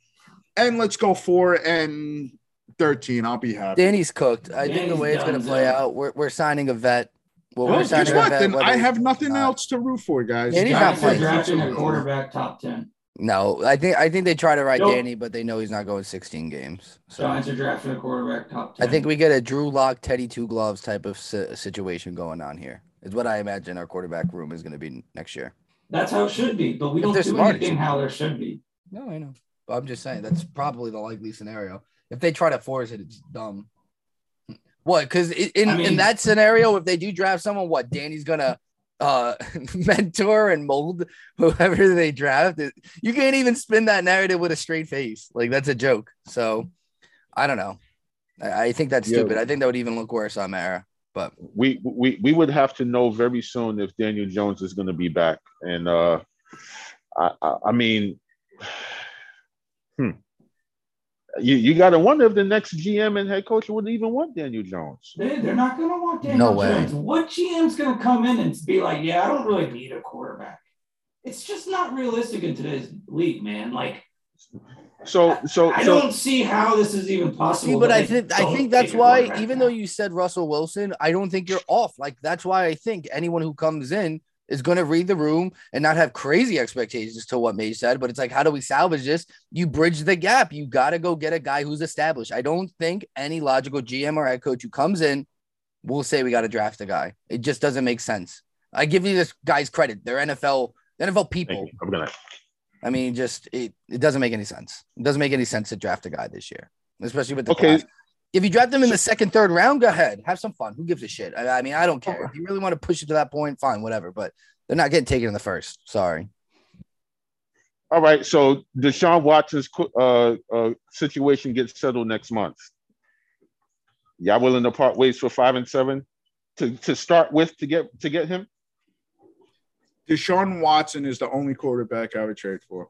Speaker 3: and let's go four and 13. I'll be happy.
Speaker 4: Danny's cooked. I think the way it's going to play
Speaker 5: Zach.
Speaker 4: out, we're, we're signing a vet. Well,
Speaker 3: Well,
Speaker 4: we're
Speaker 3: guess what?
Speaker 4: vet.
Speaker 3: Then I have nothing
Speaker 4: not.
Speaker 3: else to root for, guys.
Speaker 4: Danny's not playing.
Speaker 5: drafting a quarterback top 10.
Speaker 4: No, I think I think they try to ride
Speaker 5: Nope.
Speaker 4: Danny, but they know he's not going 16 games. So
Speaker 5: Giants are drafting a quarterback top 10.
Speaker 4: I think we get a Drew Lock, Teddy Two Gloves type of si- situation going on here. Is what I imagine our quarterback room is going to be next year.
Speaker 5: That's how it should be. But we
Speaker 4: If
Speaker 5: don't do
Speaker 4: smart,
Speaker 5: anything how there should be.
Speaker 4: No, I know. But I'm just saying that's probably the likely scenario. If they try to force it, it's dumb. What? Because in
Speaker 5: I
Speaker 4: in that scenario, if they do draft someone, what Danny's gonna uh mentor and mold whoever they draft. It- You can't even spin that narrative with a straight face. Like that's a joke. So I don't know. I, I think that's
Speaker 6: Yeah.
Speaker 4: stupid. I think that would even look worse on Mara. But
Speaker 6: we we we would have to know very soon if Daniel Jones is going to be back, and uh, I, I I mean, hmm. You you got to wonder if the next GM and head coach would even want Daniel Jones.
Speaker 5: They, they're not going to want Daniel
Speaker 4: No way.
Speaker 5: Jones. What GM's going to come in and be like, yeah, I don't really need a quarterback? It's just not realistic in today's league, man. Like,
Speaker 6: So so
Speaker 5: I
Speaker 6: so
Speaker 5: don't see how this is even possible.
Speaker 4: See, but I think I think that's why, even
Speaker 5: now.
Speaker 4: though you said Russell Wilson, I don't think you're off. Like that's why I think anyone who comes in is going to read the room and not have crazy expectations to what Mage said. But it's like, how do we salvage this? You bridge the gap. You got to go get a guy who's established. I don't think any logical GM or head coach who comes in will say we got to draft a guy. It just doesn't make sense. I give you this guy's credit. They're NFL NFL people.
Speaker 6: Thank you. I'm gonna.
Speaker 4: I mean, just it, it doesn't make any sense. It doesn't make any sense to draft a guy this year, especially with the
Speaker 6: Okay.
Speaker 4: class. If you draft them in the second, third round, go ahead, have some fun. Who gives a shit? I, I mean, I don't care. If you really want to push it to that point, fine, whatever. But they're not getting taken in the first. Sorry.
Speaker 6: All right. So Deshaun Watson's uh, uh, situation gets settled next month. Y'all willing to part ways for five and seven to to start with to get to get him?
Speaker 3: Deshaun Watson is the only quarterback I would trade for.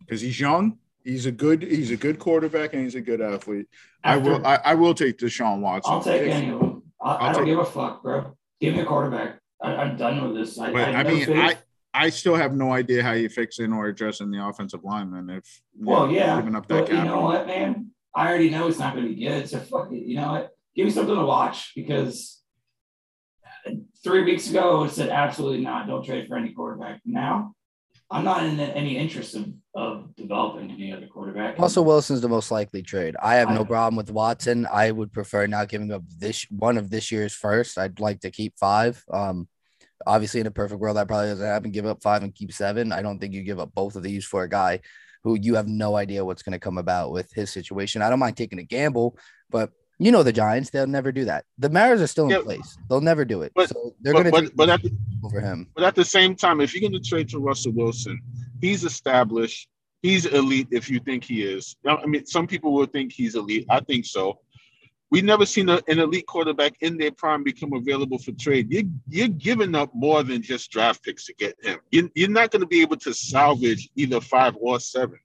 Speaker 3: Because he's young, he's a good, he's a good quarterback, and he's a good athlete. I will, I, I will take Deshaun Watson.
Speaker 5: I'll take any of them. I, I don't give a fuck, bro. Give me a quarterback. I, I'm done with this. I,
Speaker 3: But
Speaker 5: I,
Speaker 3: I mean,
Speaker 5: faith.
Speaker 3: I, I still have no idea how you fix in or addressing the offensive lineman if
Speaker 5: Well,
Speaker 3: know,
Speaker 5: yeah,
Speaker 3: giving up that
Speaker 5: but you know what, man? I already know it's not going to be good. So fuck it. You know what? Give me something to watch because three weeks ago it said absolutely not. Don't trade for any quarterback. Now I'm not in any interest of, of developing any other quarterback.
Speaker 4: Russell Wilson's the most likely trade. I have no
Speaker 5: I-
Speaker 4: problem with Watson. I would prefer not giving up this one of this year's first. I'd like to keep five. Um, obviously, in a perfect world, that probably doesn't happen. Give up five and keep seven. I don't think you give up both of these for a guy who you have no idea what's going to come about with his situation. I don't mind taking a gamble, but you know the Giants, they'll never do that. The Mariners are still in
Speaker 6: Yeah,
Speaker 4: place. They'll never do it.
Speaker 6: but-
Speaker 4: so they're
Speaker 6: But
Speaker 4: going to
Speaker 6: but, but at the,
Speaker 4: over him.
Speaker 6: but at the same time, if you're going to trade to Russell Wilson, he's established. He's elite. If you think he is, Now, I mean, some people will think he's elite. I think so. We've never seen a, an elite quarterback in their prime become available for trade. You, you're giving up more than just draft picks to get him. You, you're not going to be able to salvage either five or seven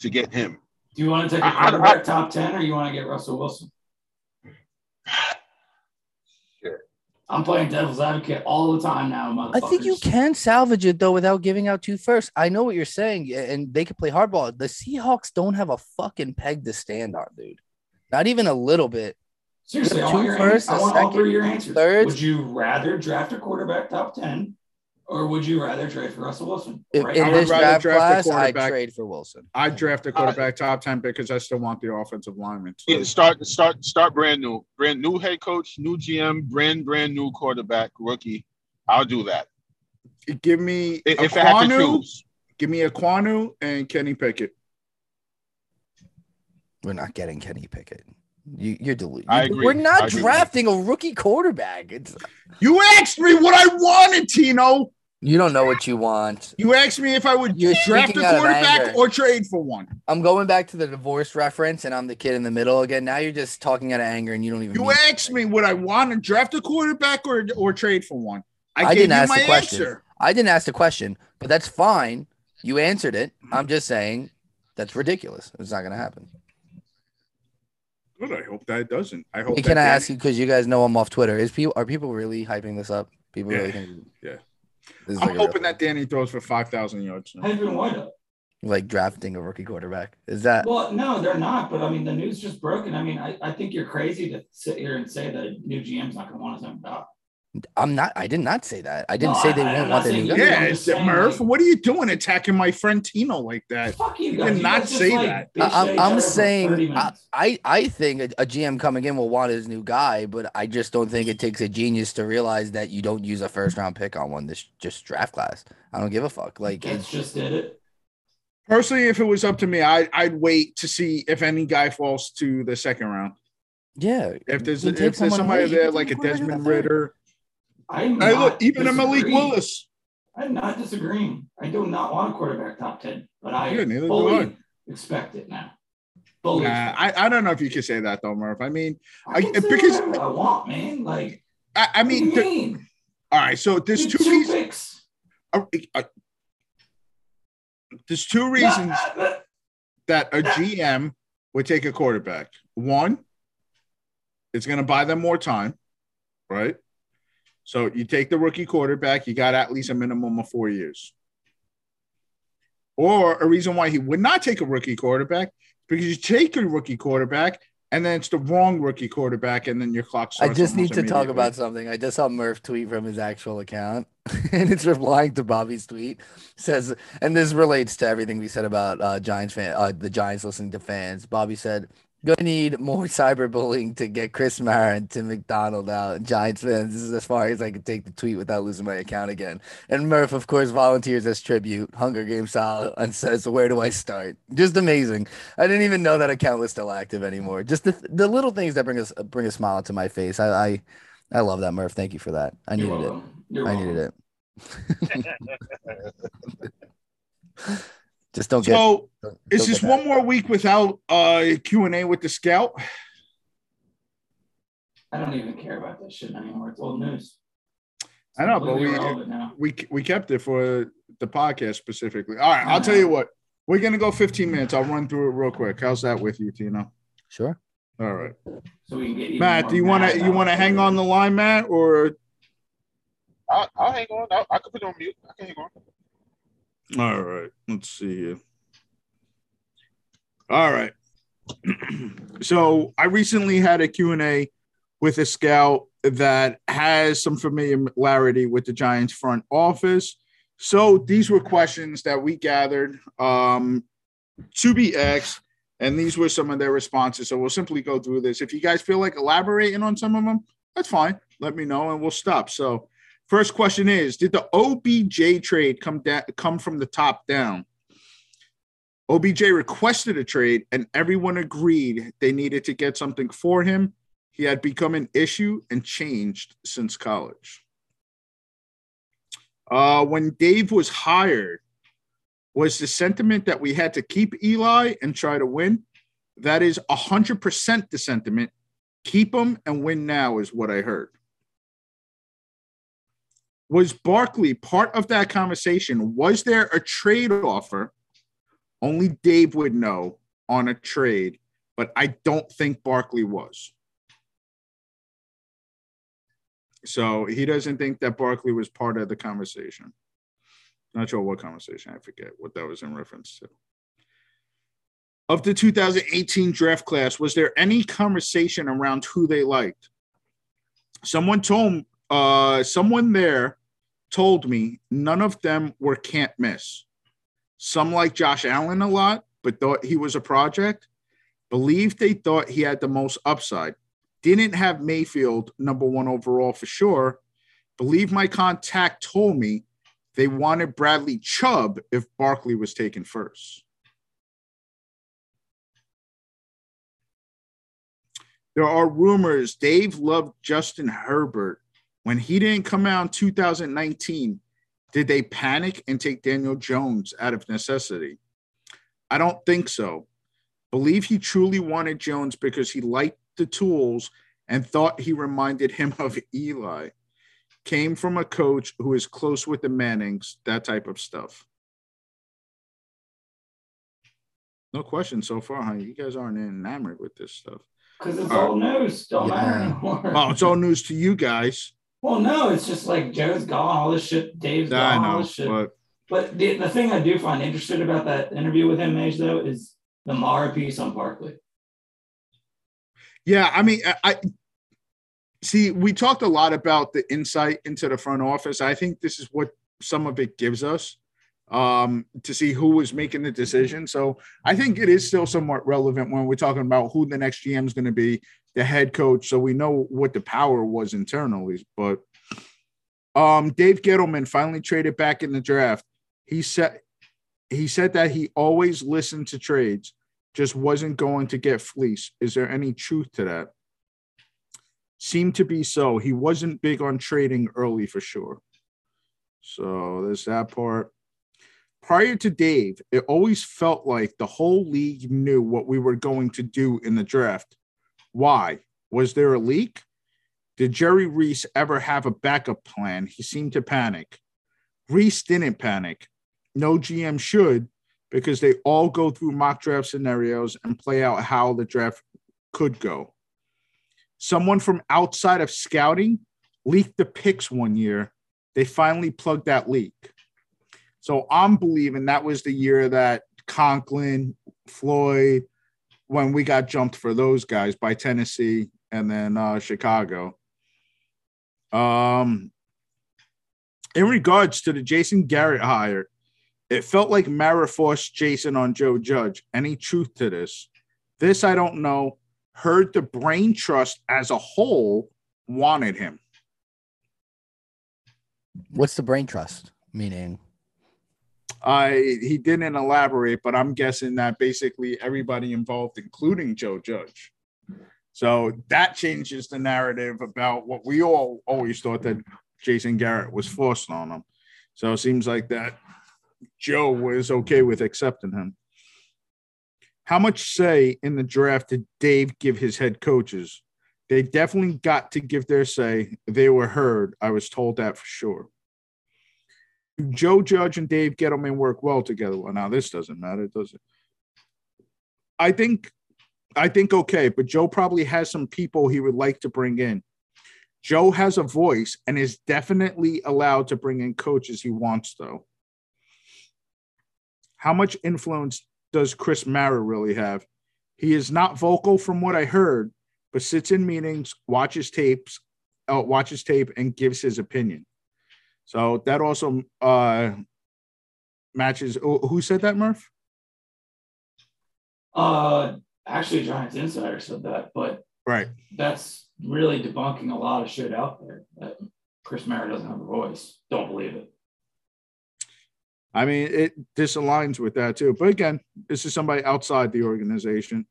Speaker 6: to get him.
Speaker 5: Do you want to take a
Speaker 6: I- I-
Speaker 5: quarterback top 10 or you want to get Russell Wilson? I'm playing devil's advocate all the time now, motherfuckers.
Speaker 4: I think you can salvage it though without giving out two first. I know what you're saying, and they could play hardball. The Seahawks don't have a fucking peg to stand on, dude. Not even a little bit.
Speaker 5: Seriously, I
Speaker 4: Two
Speaker 5: want, your
Speaker 4: first,
Speaker 5: I
Speaker 4: a
Speaker 5: want all
Speaker 4: second,
Speaker 5: three of your answers.
Speaker 4: third.
Speaker 5: Would you rather draft a quarterback top 10 or would you rather trade for Russell Wilson? Right
Speaker 4: in
Speaker 3: would
Speaker 4: this
Speaker 3: rather
Speaker 4: draft,
Speaker 3: draft
Speaker 4: class, I'd trade for Wilson.
Speaker 3: I'd draft a uh, quarterback top 10 because I still want the offensive lineman. So
Speaker 6: Yeah, start start start brand new, brand new head coach, new GM, brand brand new quarterback, rookie. I'll do that
Speaker 3: give me
Speaker 6: if,
Speaker 3: a
Speaker 6: if I have to
Speaker 3: Quanu,
Speaker 6: choose.
Speaker 3: give me a Quanu and Kenny Pickett.
Speaker 4: We're not getting Kenny Pickett. You, you're deluded.
Speaker 6: I agree.
Speaker 4: We're not
Speaker 6: I agree.
Speaker 4: drafting a rookie quarterback. It's
Speaker 3: You asked me what I wanted, Tino.
Speaker 4: You don't know what you want.
Speaker 3: You asked me if I would
Speaker 4: You're
Speaker 3: draft a
Speaker 4: speaking out of
Speaker 3: quarterback or trade for one.
Speaker 4: I'm going back to the divorce reference, and I'm the kid in the middle again. Now you're just talking out of anger, and you don't even.
Speaker 3: You asked me would I want to draft a quarterback or or trade for one. I,
Speaker 4: I didn't ask the question.
Speaker 3: answer.
Speaker 4: I didn't ask the question, but that's fine. You answered it. I'm just saying that's ridiculous. It's not going to happen.
Speaker 3: Good. I hope that it doesn't. I hope.
Speaker 4: Hey,
Speaker 3: that
Speaker 4: can I ask you because you guys know I'm off Twitter? Is people are people really hyping this up? People really think
Speaker 3: yeah.
Speaker 4: This is
Speaker 3: I'm
Speaker 4: like,
Speaker 3: hoping that Danny throws for five thousand yards.
Speaker 5: Adrian White up.
Speaker 4: like drafting a rookie quarterback. Is that
Speaker 5: Well, no, they're not. But I mean, the news just broken. I mean, I, I think you're crazy to sit here and say that a new GM's not going to want his own job.
Speaker 4: I'm not. I did not say that. I didn't
Speaker 5: No,
Speaker 4: say they won't
Speaker 5: not
Speaker 4: want their
Speaker 5: saying
Speaker 4: new
Speaker 5: you-
Speaker 4: guy.
Speaker 3: Yeah, it's Murph. what are you doing attacking my friend Tino like that?
Speaker 5: Fuck you
Speaker 3: You did not
Speaker 5: guys
Speaker 3: say
Speaker 5: like,
Speaker 3: that.
Speaker 4: I-
Speaker 5: each
Speaker 4: I'm,
Speaker 5: other
Speaker 4: I'm saying I. I I think a, a GM coming in will want his new guy, but I just don't think it takes a genius to realize that you don't use a first round pick on one this just draft class. I don't give a fuck. Like
Speaker 5: Jets
Speaker 4: it's
Speaker 5: just did it.
Speaker 3: Personally, if it was up to me, I, I'd wait to see if any guy falls to the second round.
Speaker 4: yeah.
Speaker 3: If there's if there's somebody
Speaker 4: late,
Speaker 3: there like a
Speaker 4: take a quarterback in
Speaker 3: Desmond. Ridder,
Speaker 5: I'm not
Speaker 3: look, even a Malik. Willis.
Speaker 5: I'm not disagreeing. I do not want a quarterback top 10, but I
Speaker 3: Yeah,
Speaker 5: fully
Speaker 3: I.
Speaker 5: expect it now. Fully.
Speaker 3: Nah, I, I don't know if you can say that though, Murph. I mean.
Speaker 5: I,
Speaker 3: I- because-
Speaker 5: I want, man. Like,
Speaker 3: I, I mean, the-
Speaker 5: mean?
Speaker 3: all right. So there's two
Speaker 5: two
Speaker 3: reasons. uh, uh, there's two reasons that a GM would take a quarterback. One, it's going to buy them more time, right? So you take the rookie quarterback, you got at least a minimum of four years. Or a reason why he would not take a rookie quarterback because you take a rookie quarterback and then it's the wrong rookie quarterback, and then your clock starts.
Speaker 4: I just need to talk about something. I just saw Murph tweet from his actual account, and it's replying to Bobby's tweet. Says, and this relates to everything we said about uh, Giants fan, uh, the Giants listening to fans. Bobby said, "Gonna need more cyberbullying to get Chris Mara and Tim McDonnell out." Giants fans, this is as far as I can take the tweet without losing my account again. And Murph, of course, volunteers as tribute, Hunger Games style, and says, "Where do I start?" Just amazing. I didn't even know that account was still active anymore. Just the the little things that bring us bring a smile to my face. I I, I love that, Murph. Thank you for that. I needed it. I needed it. Just don't get.
Speaker 3: So
Speaker 4: don't-
Speaker 3: is this one more week without uh Q and A with the scout?
Speaker 5: I don't even care about that shit anymore. It's old news. It's
Speaker 3: I know, but we-
Speaker 5: now.
Speaker 3: we we kept it for the podcast specifically. All right, I'll tell you what. We're gonna go 15 minutes. I'll run through it real quick. How's that with you, Tino?
Speaker 4: Sure.
Speaker 3: All right,
Speaker 5: So we can get even
Speaker 3: Matt. Do you want to you want to hang on the line, Matt, or
Speaker 6: I'll, I'll hang on. I'll, I can put it on mute. I can hang on.
Speaker 3: All right? Let's see here. All right. so I recently had a Q and A with a scout that has some familiarity with the Giants front office. So these were questions that we gathered um, to be asked, and these were some of their responses. So we'll simply go through this. If you guys feel like elaborating on some of them, that's fine. Let me know, and we'll stop. So, first question is: Did the OBJ trade come down come from the top down? OBJ requested a trade, and everyone agreed they needed to get something for him. He had become an issue and changed since college. Uh, when Dave was hired, was the sentiment that we had to keep Eli and try to win? That is 100% the sentiment. Keep him and win now, is what I heard. Was Barkley part of that conversation? Was there a trade offer? Only Dave would know on a trade, but I don't think Barkley was. So he doesn't think that Barkley was part of the conversation. Not sure what conversation. I forget what that was in reference to. Of the 2018 draft class, was there any conversation around who they liked? Someone told uh someone there told me none of them were can't miss. Some like Josh Allen a lot, but thought he was a project. Believed they thought he had the most upside. Didn't have Mayfield number one overall for sure. Believe my contact told me they wanted Bradley Chubb if Barkley was taken first. There are rumors Dave loved Justin Herbert. When he didn't come out in 2019, did they panic and take Daniel Jones out of necessity? I don't think so. Believe he truly wanted Jones because he liked the tools and thought he reminded him of Eli. Came from a coach who is close with the Mannings, that type of stuff. No question so far, huh? You guys aren't enamored with this stuff.
Speaker 5: Because it's
Speaker 3: All
Speaker 5: old news. Don't matter anymore.
Speaker 3: Oh, it's all news to you guys.
Speaker 5: Well, no, it's just like Joe's gone, all this shit. Dave's gone, all
Speaker 3: know,
Speaker 5: this shit.
Speaker 3: but
Speaker 5: But the, the thing I do find interesting about that interview with him, Mage, though, is the Mara piece on Barkley.
Speaker 3: yeah, I mean, I, I see, we talked a lot about the insight into the front office. I think this is what some of it gives us um, to see who was making the decision. So I think it is still somewhat relevant when we're talking about who the next GM is going to be, the head coach. So we know what the power was internally. But um, Dave Gettleman finally traded back in the draft. He said he said that he always listened to trades, just wasn't going to get fleece. Is there any truth to that? Seemed to be so. He wasn't big on trading early for sure. So there's that part. Prior to Dave, it always felt like the whole league knew what we were going to do in the draft. Why? Was there a leak? Did Jerry Reese ever have a backup plan? He seemed to panic. Reese didn't panic. No GM should because they all go through mock draft scenarios and play out how the draft could go. Someone from outside of scouting leaked the picks one year. They finally plugged that leak. So I'm believing that was the year that Conklin, Floyd, when we got jumped for those guys by Tennessee and then uh, Chicago. Um, in regards to the Jason Garrett hire, it felt like Mara forced Jason on Joe Judge. Any truth to this? This I don't know. Heard the brain trust as a whole wanted him.
Speaker 4: What's the brain trust meaning?
Speaker 3: I he didn't elaborate, but I'm guessing that basically everybody involved, including Joe Judge. So that changes the narrative about what we all always thought that Jason Garrett was forced on him. So it seems like that Joe was okay with accepting him. How much say in the draft did Dave give his head coaches? They definitely got to give their say. They were heard. I was told that for sure. Joe Judge and Dave Gettleman work well together. Well, now this doesn't matter, does it? I think, I think okay, but Joe probably has some people he would like to bring in. Joe has a voice and is definitely allowed to bring in coaches he wants, though. How much influence does Chris Mara really have? He is not vocal from what I heard, but sits in meetings, watches tapes, uh, watches tape, and gives his opinion. So that also uh, matches. Who said that, Murph?
Speaker 5: Uh, actually, Giants Insider said that, but
Speaker 3: right,
Speaker 5: that's really debunking a lot of shit out there. That Chris Mara doesn't have a voice. Don't believe it.
Speaker 3: I mean, it disaligns with that too. But again, this is somebody outside the organization.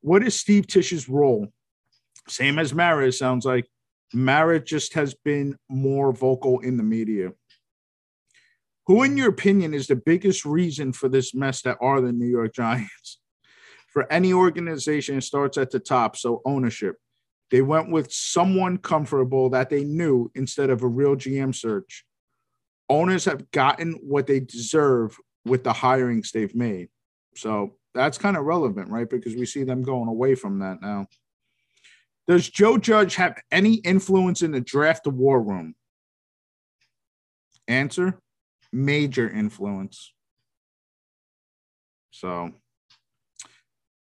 Speaker 3: What is Steve Tisch's role? Same as Mara, sounds like. Mara just has been more vocal in the media. Who, in your opinion, is the biggest reason for this mess that are the New York Giants? For any organization, it starts at the top, so ownership. They went with someone comfortable that they knew instead of a real GM search. Owners have gotten what they deserve with the hirings they've made. So that's kind of relevant, right? Because we see them going away from that now. Does Joe Judge have any influence in the draft of war room? Answer major influence. So,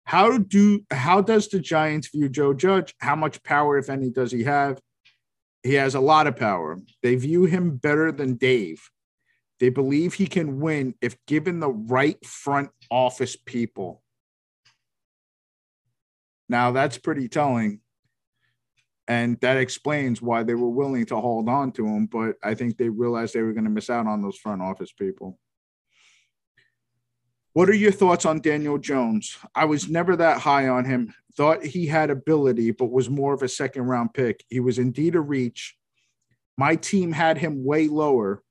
Speaker 3: how do how does the Giants view Joe Judge? How much power, if any, does he have? He has a lot of power. They view him better than Dave. They believe he can win if given the right front office people. Now that's pretty telling and that explains why they were willing to hold on to him. But I think they realized they were going to miss out on those front office people. What are your thoughts on Daniel Jones? I was never that high on him. Thought he had ability, but was more of a second round pick. He was indeed a reach. My team had him way lower.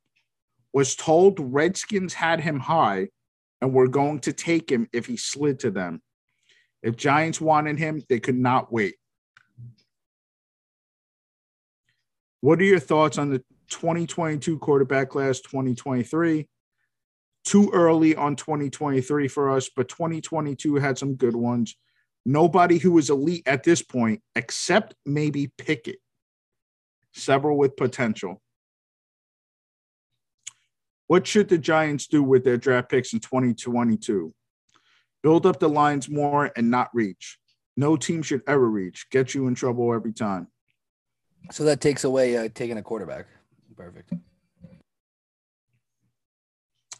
Speaker 3: Was told Redskins had him high and were going to take him if he slid to them. If Giants wanted him, they could not wait. What are your thoughts on the 2022 quarterback class 2023? Too early on 2023 for us, but 2022 had some good ones. Nobody who was elite at this point, except maybe Pickett. Several with potential. What should the Giants do with their draft picks in 2022? Build up the lines more and not reach. No team should ever reach. Get you in trouble every time.
Speaker 4: So that takes away uh, taking a quarterback. Perfect.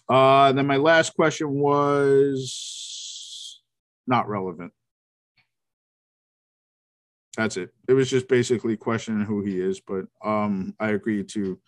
Speaker 3: Uh, then my last question was not relevant. That's it. It was just basically questioning who he is, but um, I agree to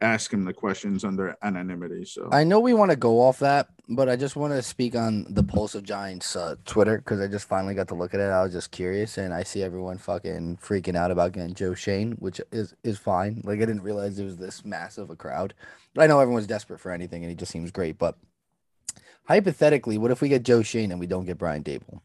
Speaker 3: ask him the questions under anonymity. So
Speaker 4: I know we want to go off that, but I just want to speak on the Pulse of Giants uh, Twitter because I just finally got to look at it. I was just curious, and I see everyone fucking freaking out about getting Joe Schoen, which is is fine. Like I didn't realize there was this massive a crowd, but I know everyone's desperate for anything, and he just seems great. But hypothetically, what if we get Joe Schoen and we don't get Brian Daboll?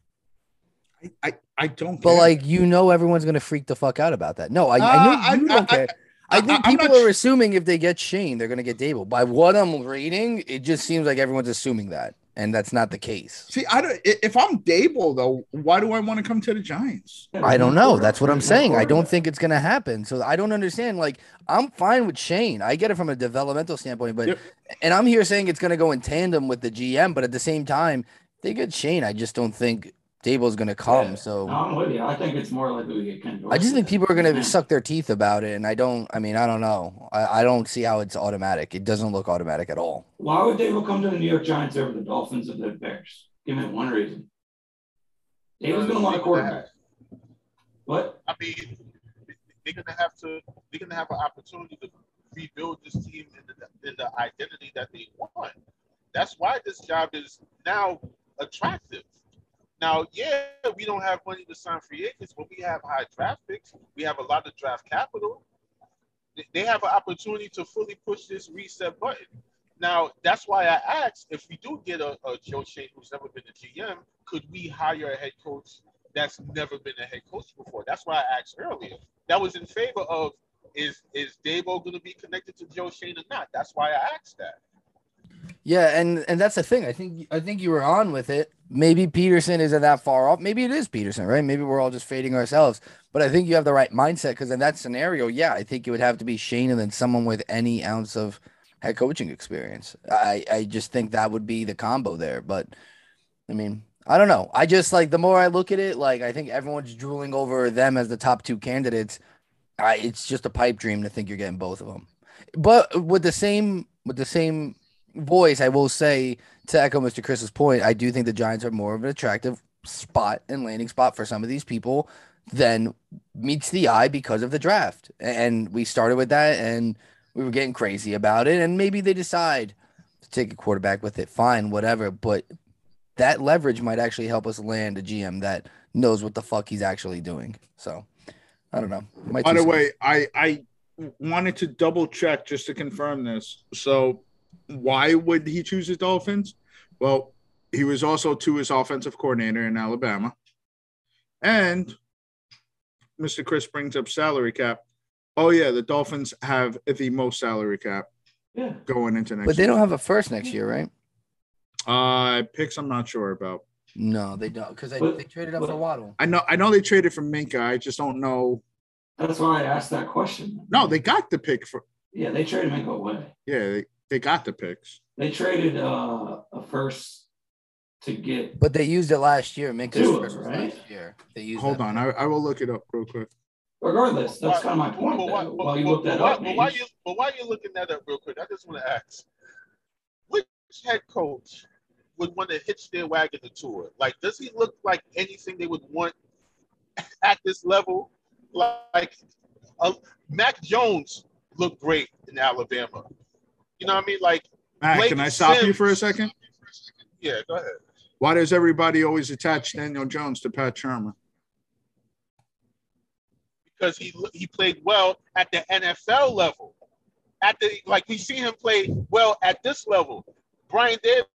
Speaker 3: I, I, I don't.
Speaker 4: But
Speaker 3: care.
Speaker 4: like you know, everyone's gonna freak the fuck out about that. No, I, I
Speaker 3: Uh,
Speaker 4: know you
Speaker 3: I-
Speaker 4: don't care. I,
Speaker 3: I-
Speaker 4: think
Speaker 3: I'm
Speaker 4: people are
Speaker 3: sh-
Speaker 4: assuming if they get Schoen, they're gonna get Daboll. By what I'm reading, it just seems like everyone's assuming that, and that's not the case.
Speaker 3: see, I don't. If I'm Daboll though, why do I want to come to the Giants?
Speaker 4: I don't know. That's what I'm saying. I don't think it's gonna happen. So I don't understand. Like I'm fine with Schoen. I get it from a developmental standpoint, but
Speaker 3: Yep.
Speaker 4: and I'm here saying it's gonna go in tandem with the GM. But at the same time, if they get Schoen. I just don't think Daboll's gonna come.
Speaker 5: Yeah.
Speaker 4: So
Speaker 5: No, I'm with you. I think it's more likely we get Ken
Speaker 4: I just think people are gonna
Speaker 5: him.
Speaker 4: suck their teeth about it, and I don't. I mean, I don't know. I, I don't see how it's automatic. It doesn't look automatic at all.
Speaker 5: Why would Daboll come to the New York Giants over the Dolphins or the Bears? Give me one reason. Daboll's going to want a quarterback. What?
Speaker 6: I mean, they're gonna have to. They're gonna have an opportunity to rebuild this team in the, in the identity that they want. That's why this job is now attractive. Now, yeah, we don't have money to sign free agents, but we have high draft picks. We have a lot of draft capital. They- have an opportunity to fully push this reset button. Now, that's why I asked if we do get a, a Joe Schoen who's never been a GM, could we hire a head coach that's never been a head coach before? That's why I asked earlier. That was in favor of is is Daboll going to be connected to Joe Schoen or not? That's why I asked that.
Speaker 4: Yeah, and and that's the thing. I think I think you were on with it. Maybe Pederson isn't that far off. Maybe it is Pederson, right? Maybe we're all just fading ourselves. But I think you have the right mindset because in that scenario, yeah, I think it would have to be Schoen and then someone with any ounce of head coaching experience. I I just think that would be the combo there. But I mean, I don't know. I just like the more I look at it, like I think everyone's drooling over them as the top two candidates. I, it's just a pipe dream to think you're getting both of them. But with the same with the same voice, I will say to echo Mr. Chris's point, I do think the Giants are more of an attractive spot and landing spot for some of these people than meets the eye because of the draft. And we started with that and we were getting crazy about it. And maybe they decide to take a quarterback with it. Fine, whatever. But that leverage might actually help us land a GM that knows what the fuck he's actually doing. So I don't know.
Speaker 3: By the way, I I wanted to double check just to confirm this. So, why would he choose the Dolphins? Well, he was also to his offensive coordinator in Alabama, and Mr. Chris brings up salary cap. Oh yeah, the Dolphins have the most salary cap
Speaker 5: Yeah.
Speaker 3: going into next.
Speaker 4: but they
Speaker 3: year.
Speaker 4: don't have a first next year, right?
Speaker 3: Uh, picks I'm not sure about.
Speaker 4: No, they don't because they, they traded up for
Speaker 5: but-
Speaker 4: Waddle.
Speaker 3: I know I know they traded for Minka. I just don't know.
Speaker 5: That's why I asked that question.
Speaker 3: No, they got the pick for.
Speaker 5: Yeah, they traded Minko away.
Speaker 3: Yeah, they, they got the picks.
Speaker 5: They traded uh, a first to get.
Speaker 4: But they used it last year. Minka's
Speaker 5: Tua,
Speaker 4: first
Speaker 5: right?
Speaker 4: last year. They used
Speaker 3: Hold on, I, I will look it up real quick.
Speaker 5: Regardless, that's kind of my point.
Speaker 6: But why,
Speaker 5: though,
Speaker 6: but-
Speaker 5: While you
Speaker 6: but-
Speaker 5: look that
Speaker 6: why-
Speaker 5: up,
Speaker 6: but why you but why you looking that up real quick? I just want to ask, which head coach would want to hitch their wagon to Tua? Like, does he look like anything they would want at this level? Like, uh, Mac Jones looked great in Alabama. You know what I mean? Like,
Speaker 3: Matt,
Speaker 6: Blake
Speaker 3: can I stop you for a second?
Speaker 6: yeah, go ahead.
Speaker 3: Why does everybody always attach Daniel Jones to Pat Shurmur?
Speaker 6: because he he played well at the NFL level. At the like we see him play well at this level. Brian Davis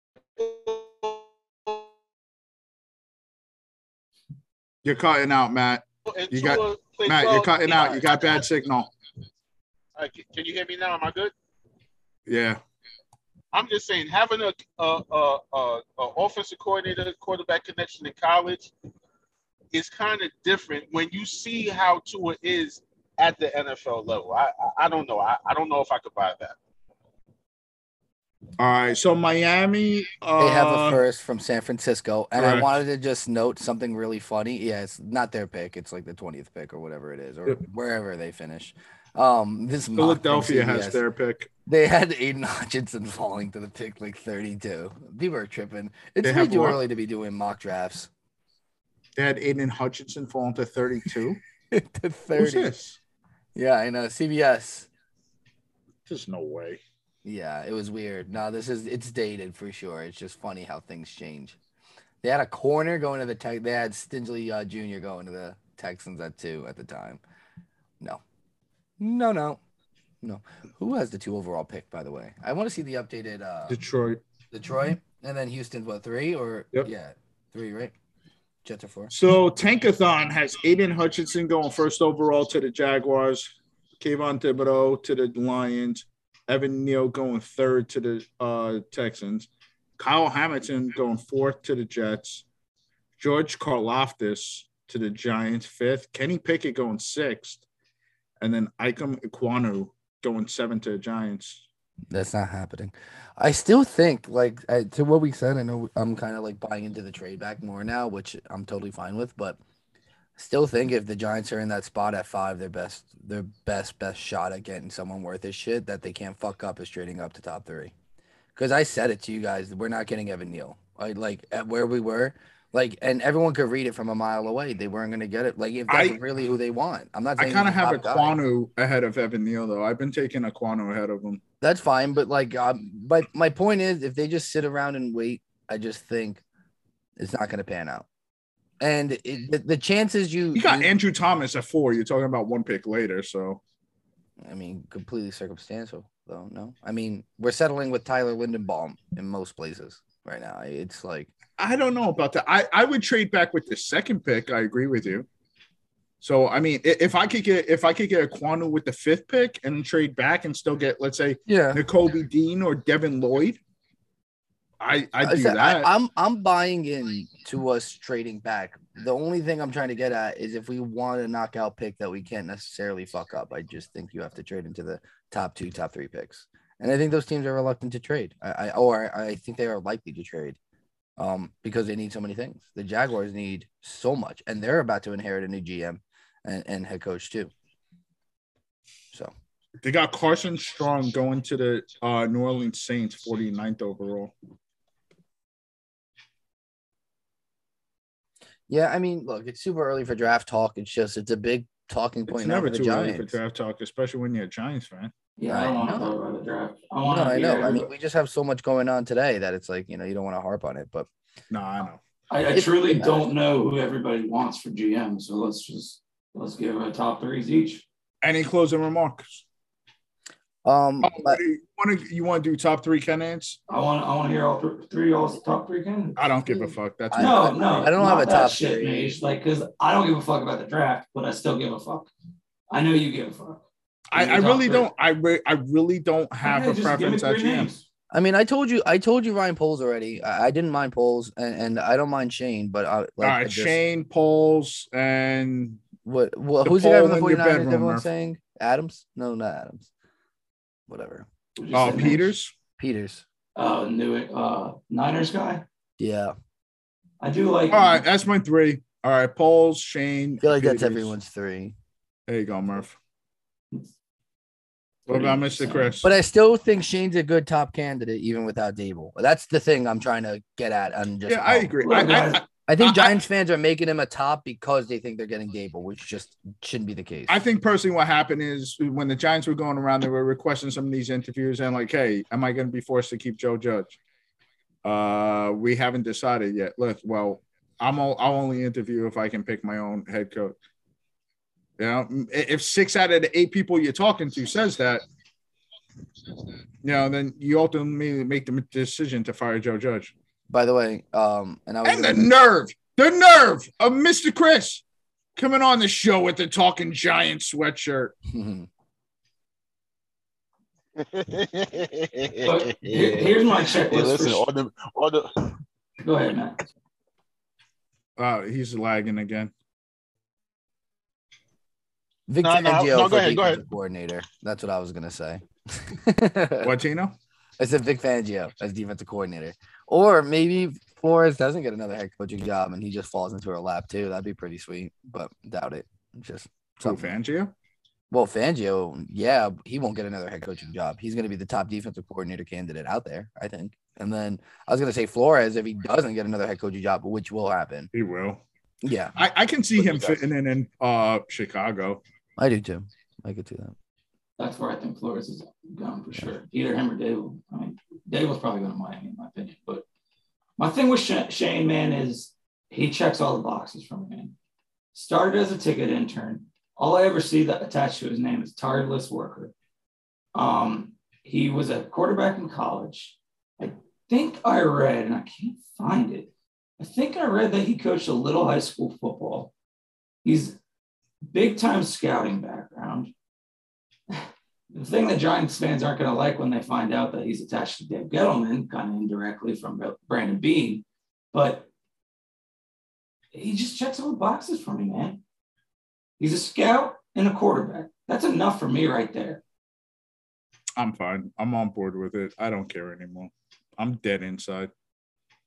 Speaker 3: You're cutting out, Matt. You got- Matt,
Speaker 6: well.
Speaker 3: you're cutting out. You got bad signal.
Speaker 6: Right, can you hear me now? Am I good?
Speaker 3: Yeah.
Speaker 6: I'm just saying having a a, a, a, a offensive coordinator quarterback connection in college is kind of different when you see how Tua is at the NFL level. I I, I don't know. I, I don't know if I could buy that.
Speaker 3: All right, so Miami. Uh,
Speaker 4: They have a first from San Francisco, and I wanted to just note something really funny. Yeah, it's not their pick; it's like the twentieth pick or whatever it is, or
Speaker 3: Yep.
Speaker 4: wherever they finish. Um, this
Speaker 3: Philadelphia has their pick.
Speaker 4: They had Aiden Hutchinson falling to the pick like thirty-two. People are tripping. It's way too early to be doing mock drafts.
Speaker 3: They had Aidan Hutchinson falling to 32.
Speaker 4: to
Speaker 3: 30.
Speaker 4: Who's
Speaker 3: this?
Speaker 4: Yeah, I know. CBS.
Speaker 3: There's no way.
Speaker 4: Yeah, it was weird. No, this is it's dated for sure. It's just funny how things change. They had a corner going to the tech. They had Stingley uh, Jr. going to the Texans at two at the time. No, no, no, no. Who has the two overall pick? By the way, I want to see the updated uh,
Speaker 3: Detroit.
Speaker 4: Detroit and then Houston. What three or
Speaker 3: Yep.
Speaker 4: yeah, three right? Jets are four.
Speaker 3: So Tankathon has Aidan Hutchinson going first overall to the Jaguars, Kayvon Thibodeaux to the Lions, Evan Neal going third to the uh, Texans, Kyle Hamilton going fourth to the Jets, George Karlaftis to the Giants fifth, Kenny Pickett going sixth, and then Ikem Ekwonu going seven to the Giants.
Speaker 4: That's not happening. I still think, like I, to what we said, I know I'm kind of like buying into the trade back more now, which I'm totally fine with. But still think if the Giants are in that spot at five, their best, their best, best shot at getting someone worth his shit that they can't fuck up is trading up to top three. Because I said it to you guys, we're not getting Evan Neal. I like at where we were, like, and everyone could read it from a mile away. They weren't going to get it. Like, if that's
Speaker 3: I-
Speaker 4: really who they want, I'm not.
Speaker 3: I kind of
Speaker 4: he's a
Speaker 3: have
Speaker 4: top
Speaker 3: ahead of Evan Neal though. I've been taking Ekwonu ahead of him.
Speaker 4: That's fine, but like, um, but my point is, if they just sit around and wait, I just think it's not going to pan out. And it, the, the chances you,
Speaker 3: You got
Speaker 4: you-
Speaker 3: Andrew Thomas at four. You're talking about one pick later, so
Speaker 4: I mean, completely circumstantial, though. No, I mean, we're settling with Tyler Linderbaum in most places right now. It's like,
Speaker 3: I don't know about that. I, I would trade back with the second pick. I agree with you. So I mean, if I could get if I could get a Quanu with the fifth pick and trade back and still get let's say
Speaker 4: yeah,
Speaker 3: Nakobe Dean or Devin Lloyd, I I do
Speaker 4: I,
Speaker 3: that.
Speaker 4: I'm I'm buying in to us trading back. The only thing I'm trying to get at is if we want a knockout pick that we can't necessarily fuck up. I just think you have to trade into the top two, top three picks, and I think those teams are reluctant to trade. I, I or I think they are likely to trade, um, because they need so many things. The Jaguars need so much, and they're about to inherit a new GM and, and head coach too. So
Speaker 3: they got Carson Strong going to the uh, New Orleans Saints, 49th overall.
Speaker 4: yeah, I mean, look, it's super early for draft talk. It's just it's a big talking point
Speaker 3: It's never too early for draft talk, especially when you're a Giants fan.
Speaker 5: Yeah, I don't want to
Speaker 4: know.
Speaker 5: talk about the draft. I
Speaker 4: No,
Speaker 5: to.
Speaker 4: I know. I mean, we just have so much going on today that it's like you know you don't want to harp on it, but
Speaker 3: No, I know.
Speaker 5: I, I truly
Speaker 4: it
Speaker 5: don't know who everybody wants for GM. So let's just let's give a top threes each.
Speaker 3: Any closing remarks?
Speaker 4: um,
Speaker 3: Oh,
Speaker 4: but
Speaker 3: you want to you want to do top three candidates?
Speaker 5: I want I want to hear all th- three y'all's top three candidates.
Speaker 3: I don't give a fuck. That's
Speaker 4: I-
Speaker 5: No, no,
Speaker 4: I don't have a top
Speaker 5: shit,
Speaker 4: three.
Speaker 5: Mage. Like, cause I don't give a fuck about the draft, but I still give a fuck. I know you give a fuck.
Speaker 3: I, I really don't. I re- I really don't have
Speaker 5: Okay,
Speaker 3: a
Speaker 5: just give me
Speaker 3: preference at
Speaker 5: three
Speaker 3: GM.
Speaker 4: I mean, I told you, I told you Ryan Poles already. I, I didn't mind Poles, and, and I don't mind Schoen, but I like
Speaker 3: All
Speaker 4: I just-
Speaker 3: Schoen Poles and
Speaker 4: What? what
Speaker 3: The
Speaker 4: who's the guy from the 49ers?
Speaker 3: bedroom,
Speaker 4: Everyone's saying Adams? No, not Adams. Whatever.
Speaker 5: Who'd
Speaker 3: uh,
Speaker 5: say,
Speaker 3: Peters.
Speaker 4: Peters.
Speaker 5: Uh, New uh Niners guy.
Speaker 4: Yeah,
Speaker 5: I do like.
Speaker 3: All right, that's my three. All right, Poles, Schoen.
Speaker 4: I feel like that's everyone's three.
Speaker 3: There you go, Murph. What about Mr. Chris?
Speaker 4: But I still think Schoen's a good top candidate, even without Daboll. That's the thing I'm trying to get at. And just
Speaker 3: yeah, I agree.
Speaker 5: Look,
Speaker 3: I, I,
Speaker 4: I think
Speaker 3: I-
Speaker 4: Giants fans are making him a top because they think they're getting Daboll, which just shouldn't be the case.
Speaker 3: I think personally, what happened is when the Giants were going around, they were requesting some of these interviews and like, hey, am I going to be forced to keep Joe Judge? Uh, we haven't decided yet. Look, well, I'm all, I'll only interview if I can pick my own head coach. You know, if six out of the eight people you're talking to says that, you know, then you ultimately make the decision to fire Joe Judge.
Speaker 4: By the way, um, and I was
Speaker 3: And the nerve, the nerve of Mr. Chris coming on the show with the talking giant sweatshirt.
Speaker 5: But here- here's my checklist.
Speaker 6: Hey, listen,
Speaker 5: for,
Speaker 6: all the, all the,
Speaker 5: go ahead, Matt.
Speaker 3: Uh, he's lagging again.
Speaker 4: Victor
Speaker 6: No, no,
Speaker 4: Angio
Speaker 6: no,
Speaker 4: for
Speaker 6: go ahead, go
Speaker 4: defensive
Speaker 6: ahead.
Speaker 4: coordinator. That's what I was gonna say.
Speaker 3: What, Tino?
Speaker 4: I said Vic Fangio as defensive coordinator, or maybe Flores doesn't get another head coaching job and he just falls into her lap too. That'd be pretty sweet, but doubt it. Just
Speaker 3: So
Speaker 4: something.
Speaker 3: Fangio?
Speaker 4: Well, Fangio, yeah, he won't get another head coaching job. He's going to be the top defensive coordinator candidate out there, I think. And then I was going to say Flores if he doesn't get another head coaching job, which will happen.
Speaker 3: He will.
Speaker 4: Yeah,
Speaker 3: I, I can see
Speaker 5: But
Speaker 3: him fitting in in uh Chicago.
Speaker 4: I do too. I could see that.
Speaker 5: That's where I think Flores is going for sure. Either him or Daboll. I mean, Daboll's probably going to Miami, in my opinion. But my thing with Schoen, man, is he checks all the boxes for me, man. Started as a ticket intern. All I ever see that attached to his name is tireless worker. Um, he was a quarterback in college. I think I read, and I can't find it. I think I read that he coached a little high school football. He's big time scouting background. The thing that Giants fans aren't going to like when they find out that he's attached to Dave Gettleman, kind of indirectly from Brandon Beane, but he just checks all the boxes for me, man. He's a scout and a quarterback. That's enough for me right there.
Speaker 3: I'm fine. I'm on board with it. I don't care anymore. I'm dead inside.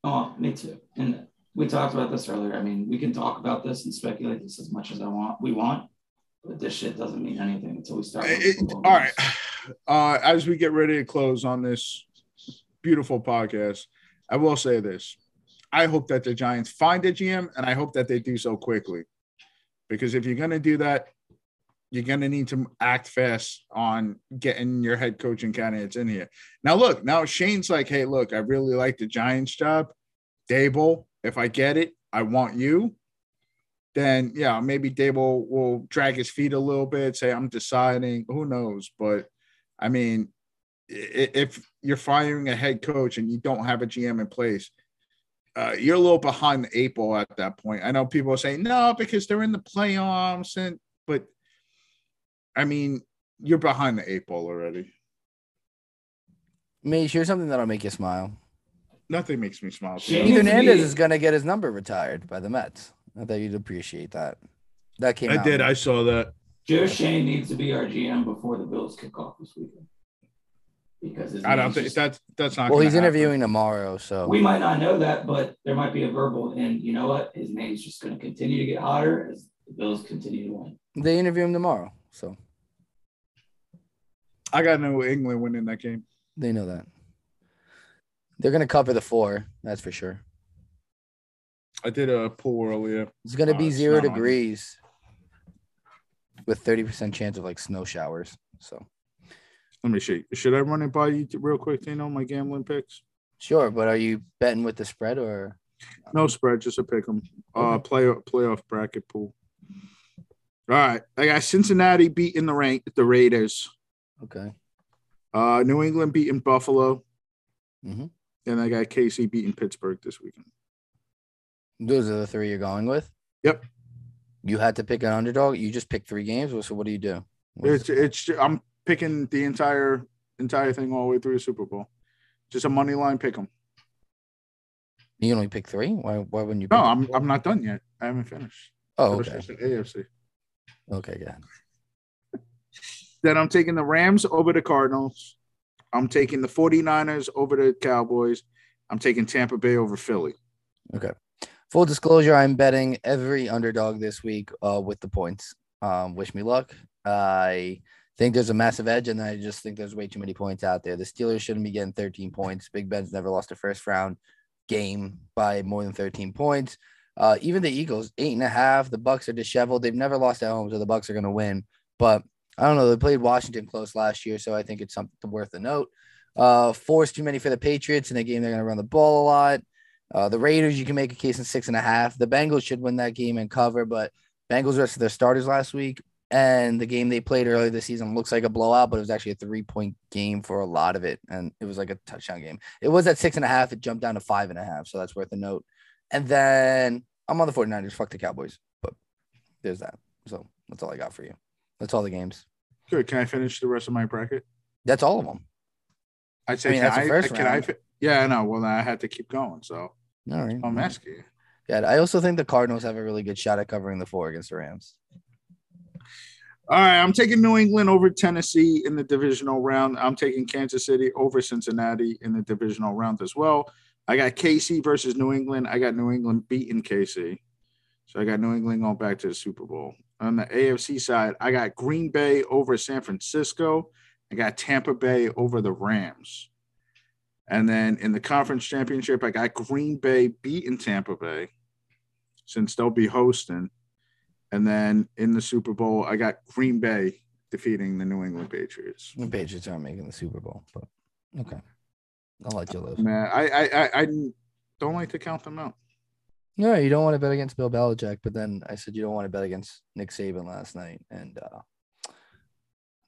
Speaker 5: Oh, me too. And we talked about this earlier. I mean, we can talk about this and speculate this as much as I want. We want, but this shit doesn't mean anything until we start.
Speaker 3: It- all right. Uh, as we get ready to close on this beautiful podcast, I will say this. I hope that the Giants find a GM and I hope that they do so quickly. Because if you're going to do that, you're going to need to act fast on getting your head coaching candidates in here. Now, look, now Schoen's like, hey, look, I really like the Giants job. Daboll, if I get it, I want you. Then, yeah, maybe Daboll will drag his feet a little bit, say, I'm deciding. Who knows? But I mean, if you're firing a head coach and you don't have a GM in place, uh, you're a little behind the eight ball at that point. I know people are saying no because they're in the playoffs, and but I mean, you're behind the eight ball already.
Speaker 4: Mate, here's something that'll make you smile.
Speaker 3: Nothing makes me smile.
Speaker 5: Schoen-
Speaker 4: Keith Hernandez is going to get his number retired by the Mets. I thought you'd appreciate that. That came
Speaker 3: I
Speaker 4: out.
Speaker 3: did. I saw that.
Speaker 5: Joe Schoen needs to be our GM before the Bills kick off this weekend. Because
Speaker 3: I don't think
Speaker 5: just-
Speaker 3: that's that's not.
Speaker 4: well,
Speaker 3: gonna
Speaker 4: he's
Speaker 3: happen.
Speaker 4: interviewing tomorrow, so
Speaker 5: we might not know that, but there might be a verbal, and you know what? His name's just going to continue to get hotter as the Bills continue to win.
Speaker 4: they interview him tomorrow. So
Speaker 3: I got New England winning that game.
Speaker 4: they know that. They're going to cover the four. That's for sure.
Speaker 3: I did a poll earlier.
Speaker 4: It's going to be zero degrees with 30% chance of like snow showers. So
Speaker 3: Let me see. Should I run it by you real quick? You know my gambling picks.
Speaker 4: sure. But are you betting with the spread or?
Speaker 3: No spread, just a pick 'em. Uh, play playoff bracket pool. All right, I got Cincinnati beating the rank the Raiders.
Speaker 4: Okay.
Speaker 3: Uh, New England beating Buffalo,
Speaker 4: Mhm.
Speaker 3: And I got KC beating Pittsburgh this weekend.
Speaker 4: Those are the three you're going with?
Speaker 3: Yep.
Speaker 4: You had to pick an underdog. You just picked three games. So what do you do? What's-
Speaker 3: It's it's I'm picking the entire entire thing all the way through the Super Bowl. Just a money line pick 'em.
Speaker 4: You only pick three. Why? Why wouldn't you?
Speaker 3: No, I'm? I'm not done yet. I haven't finished.
Speaker 4: Oh, okay.
Speaker 3: AFC.
Speaker 4: Okay, good.
Speaker 3: Then I'm taking the Rams over the Cardinals. I'm taking the 49ers over the Cowboys. I'm taking Tampa Bay over Philly. Okay.
Speaker 4: Full disclosure: I'm betting every underdog this week uh, with the points. Um, wish me luck. I think there's a massive edge, and I just think there's way too many points out there. The Steelers shouldn't be getting 13 points. Big Ben's never lost a first round game by more than 13 points. Uh, even the Eagles, eight and a half. The Bucs are disheveled. They've never lost at home, so the Bucs are going to win. But I don't know. They played Washington close last year, so I think it's something worth a note. Uh, four's too many for the Patriots in a game. They're going to run the ball a lot. Uh, the Raiders, you can make a case in six and a half. The Bengals should win that game and cover, but Bengals rested their starters last week, and the game they played earlier this season looks like a blowout, but it was actually a three point game for a lot of it, and it was like a touchdown game. It was at six and a half. It jumped down to five and a half, so that's worth a note. And then I'm on the 49ers. Fuck the Cowboys, but there's that. So that's all I got for you. That's all the games.
Speaker 3: Good. Can I finish the rest of my bracket?
Speaker 4: That's all of them.
Speaker 3: I'd say,
Speaker 4: I mean,
Speaker 3: can
Speaker 4: the
Speaker 3: I, can I yeah, I know. Well, then I had to keep going. So
Speaker 4: All right.
Speaker 3: I'm asking you.
Speaker 4: Yeah, I also think the Cardinals have a really good shot at covering the four against the Rams.
Speaker 3: All right, I'm taking New England over Tennessee in the divisional round. I'm taking Kansas City over Cincinnati in the divisional round as well. I got KC versus New England. I got New England beating KC. So I got New England going back to the Super Bowl. On the AFC side, I got Green Bay over San Francisco. I got Tampa Bay over the Rams. And then in the conference championship, I got Green Bay beating Tampa Bay since they'll be hosting. And then in the Super Bowl, I got Green Bay defeating the New England Patriots.
Speaker 4: The Patriots aren't making the Super Bowl, but okay. I'll let you live.
Speaker 3: Man, I I I, I don't like to count them out.
Speaker 4: No, you don't want to bet against Bill Belichick, but then I said you don't want to bet against Nick Saban last night, and uh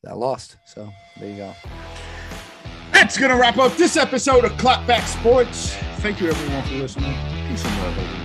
Speaker 4: that lost. So there you go.
Speaker 3: That's gonna wrap up this episode of Clapback Sports. Thank you everyone for listening. Peace and love.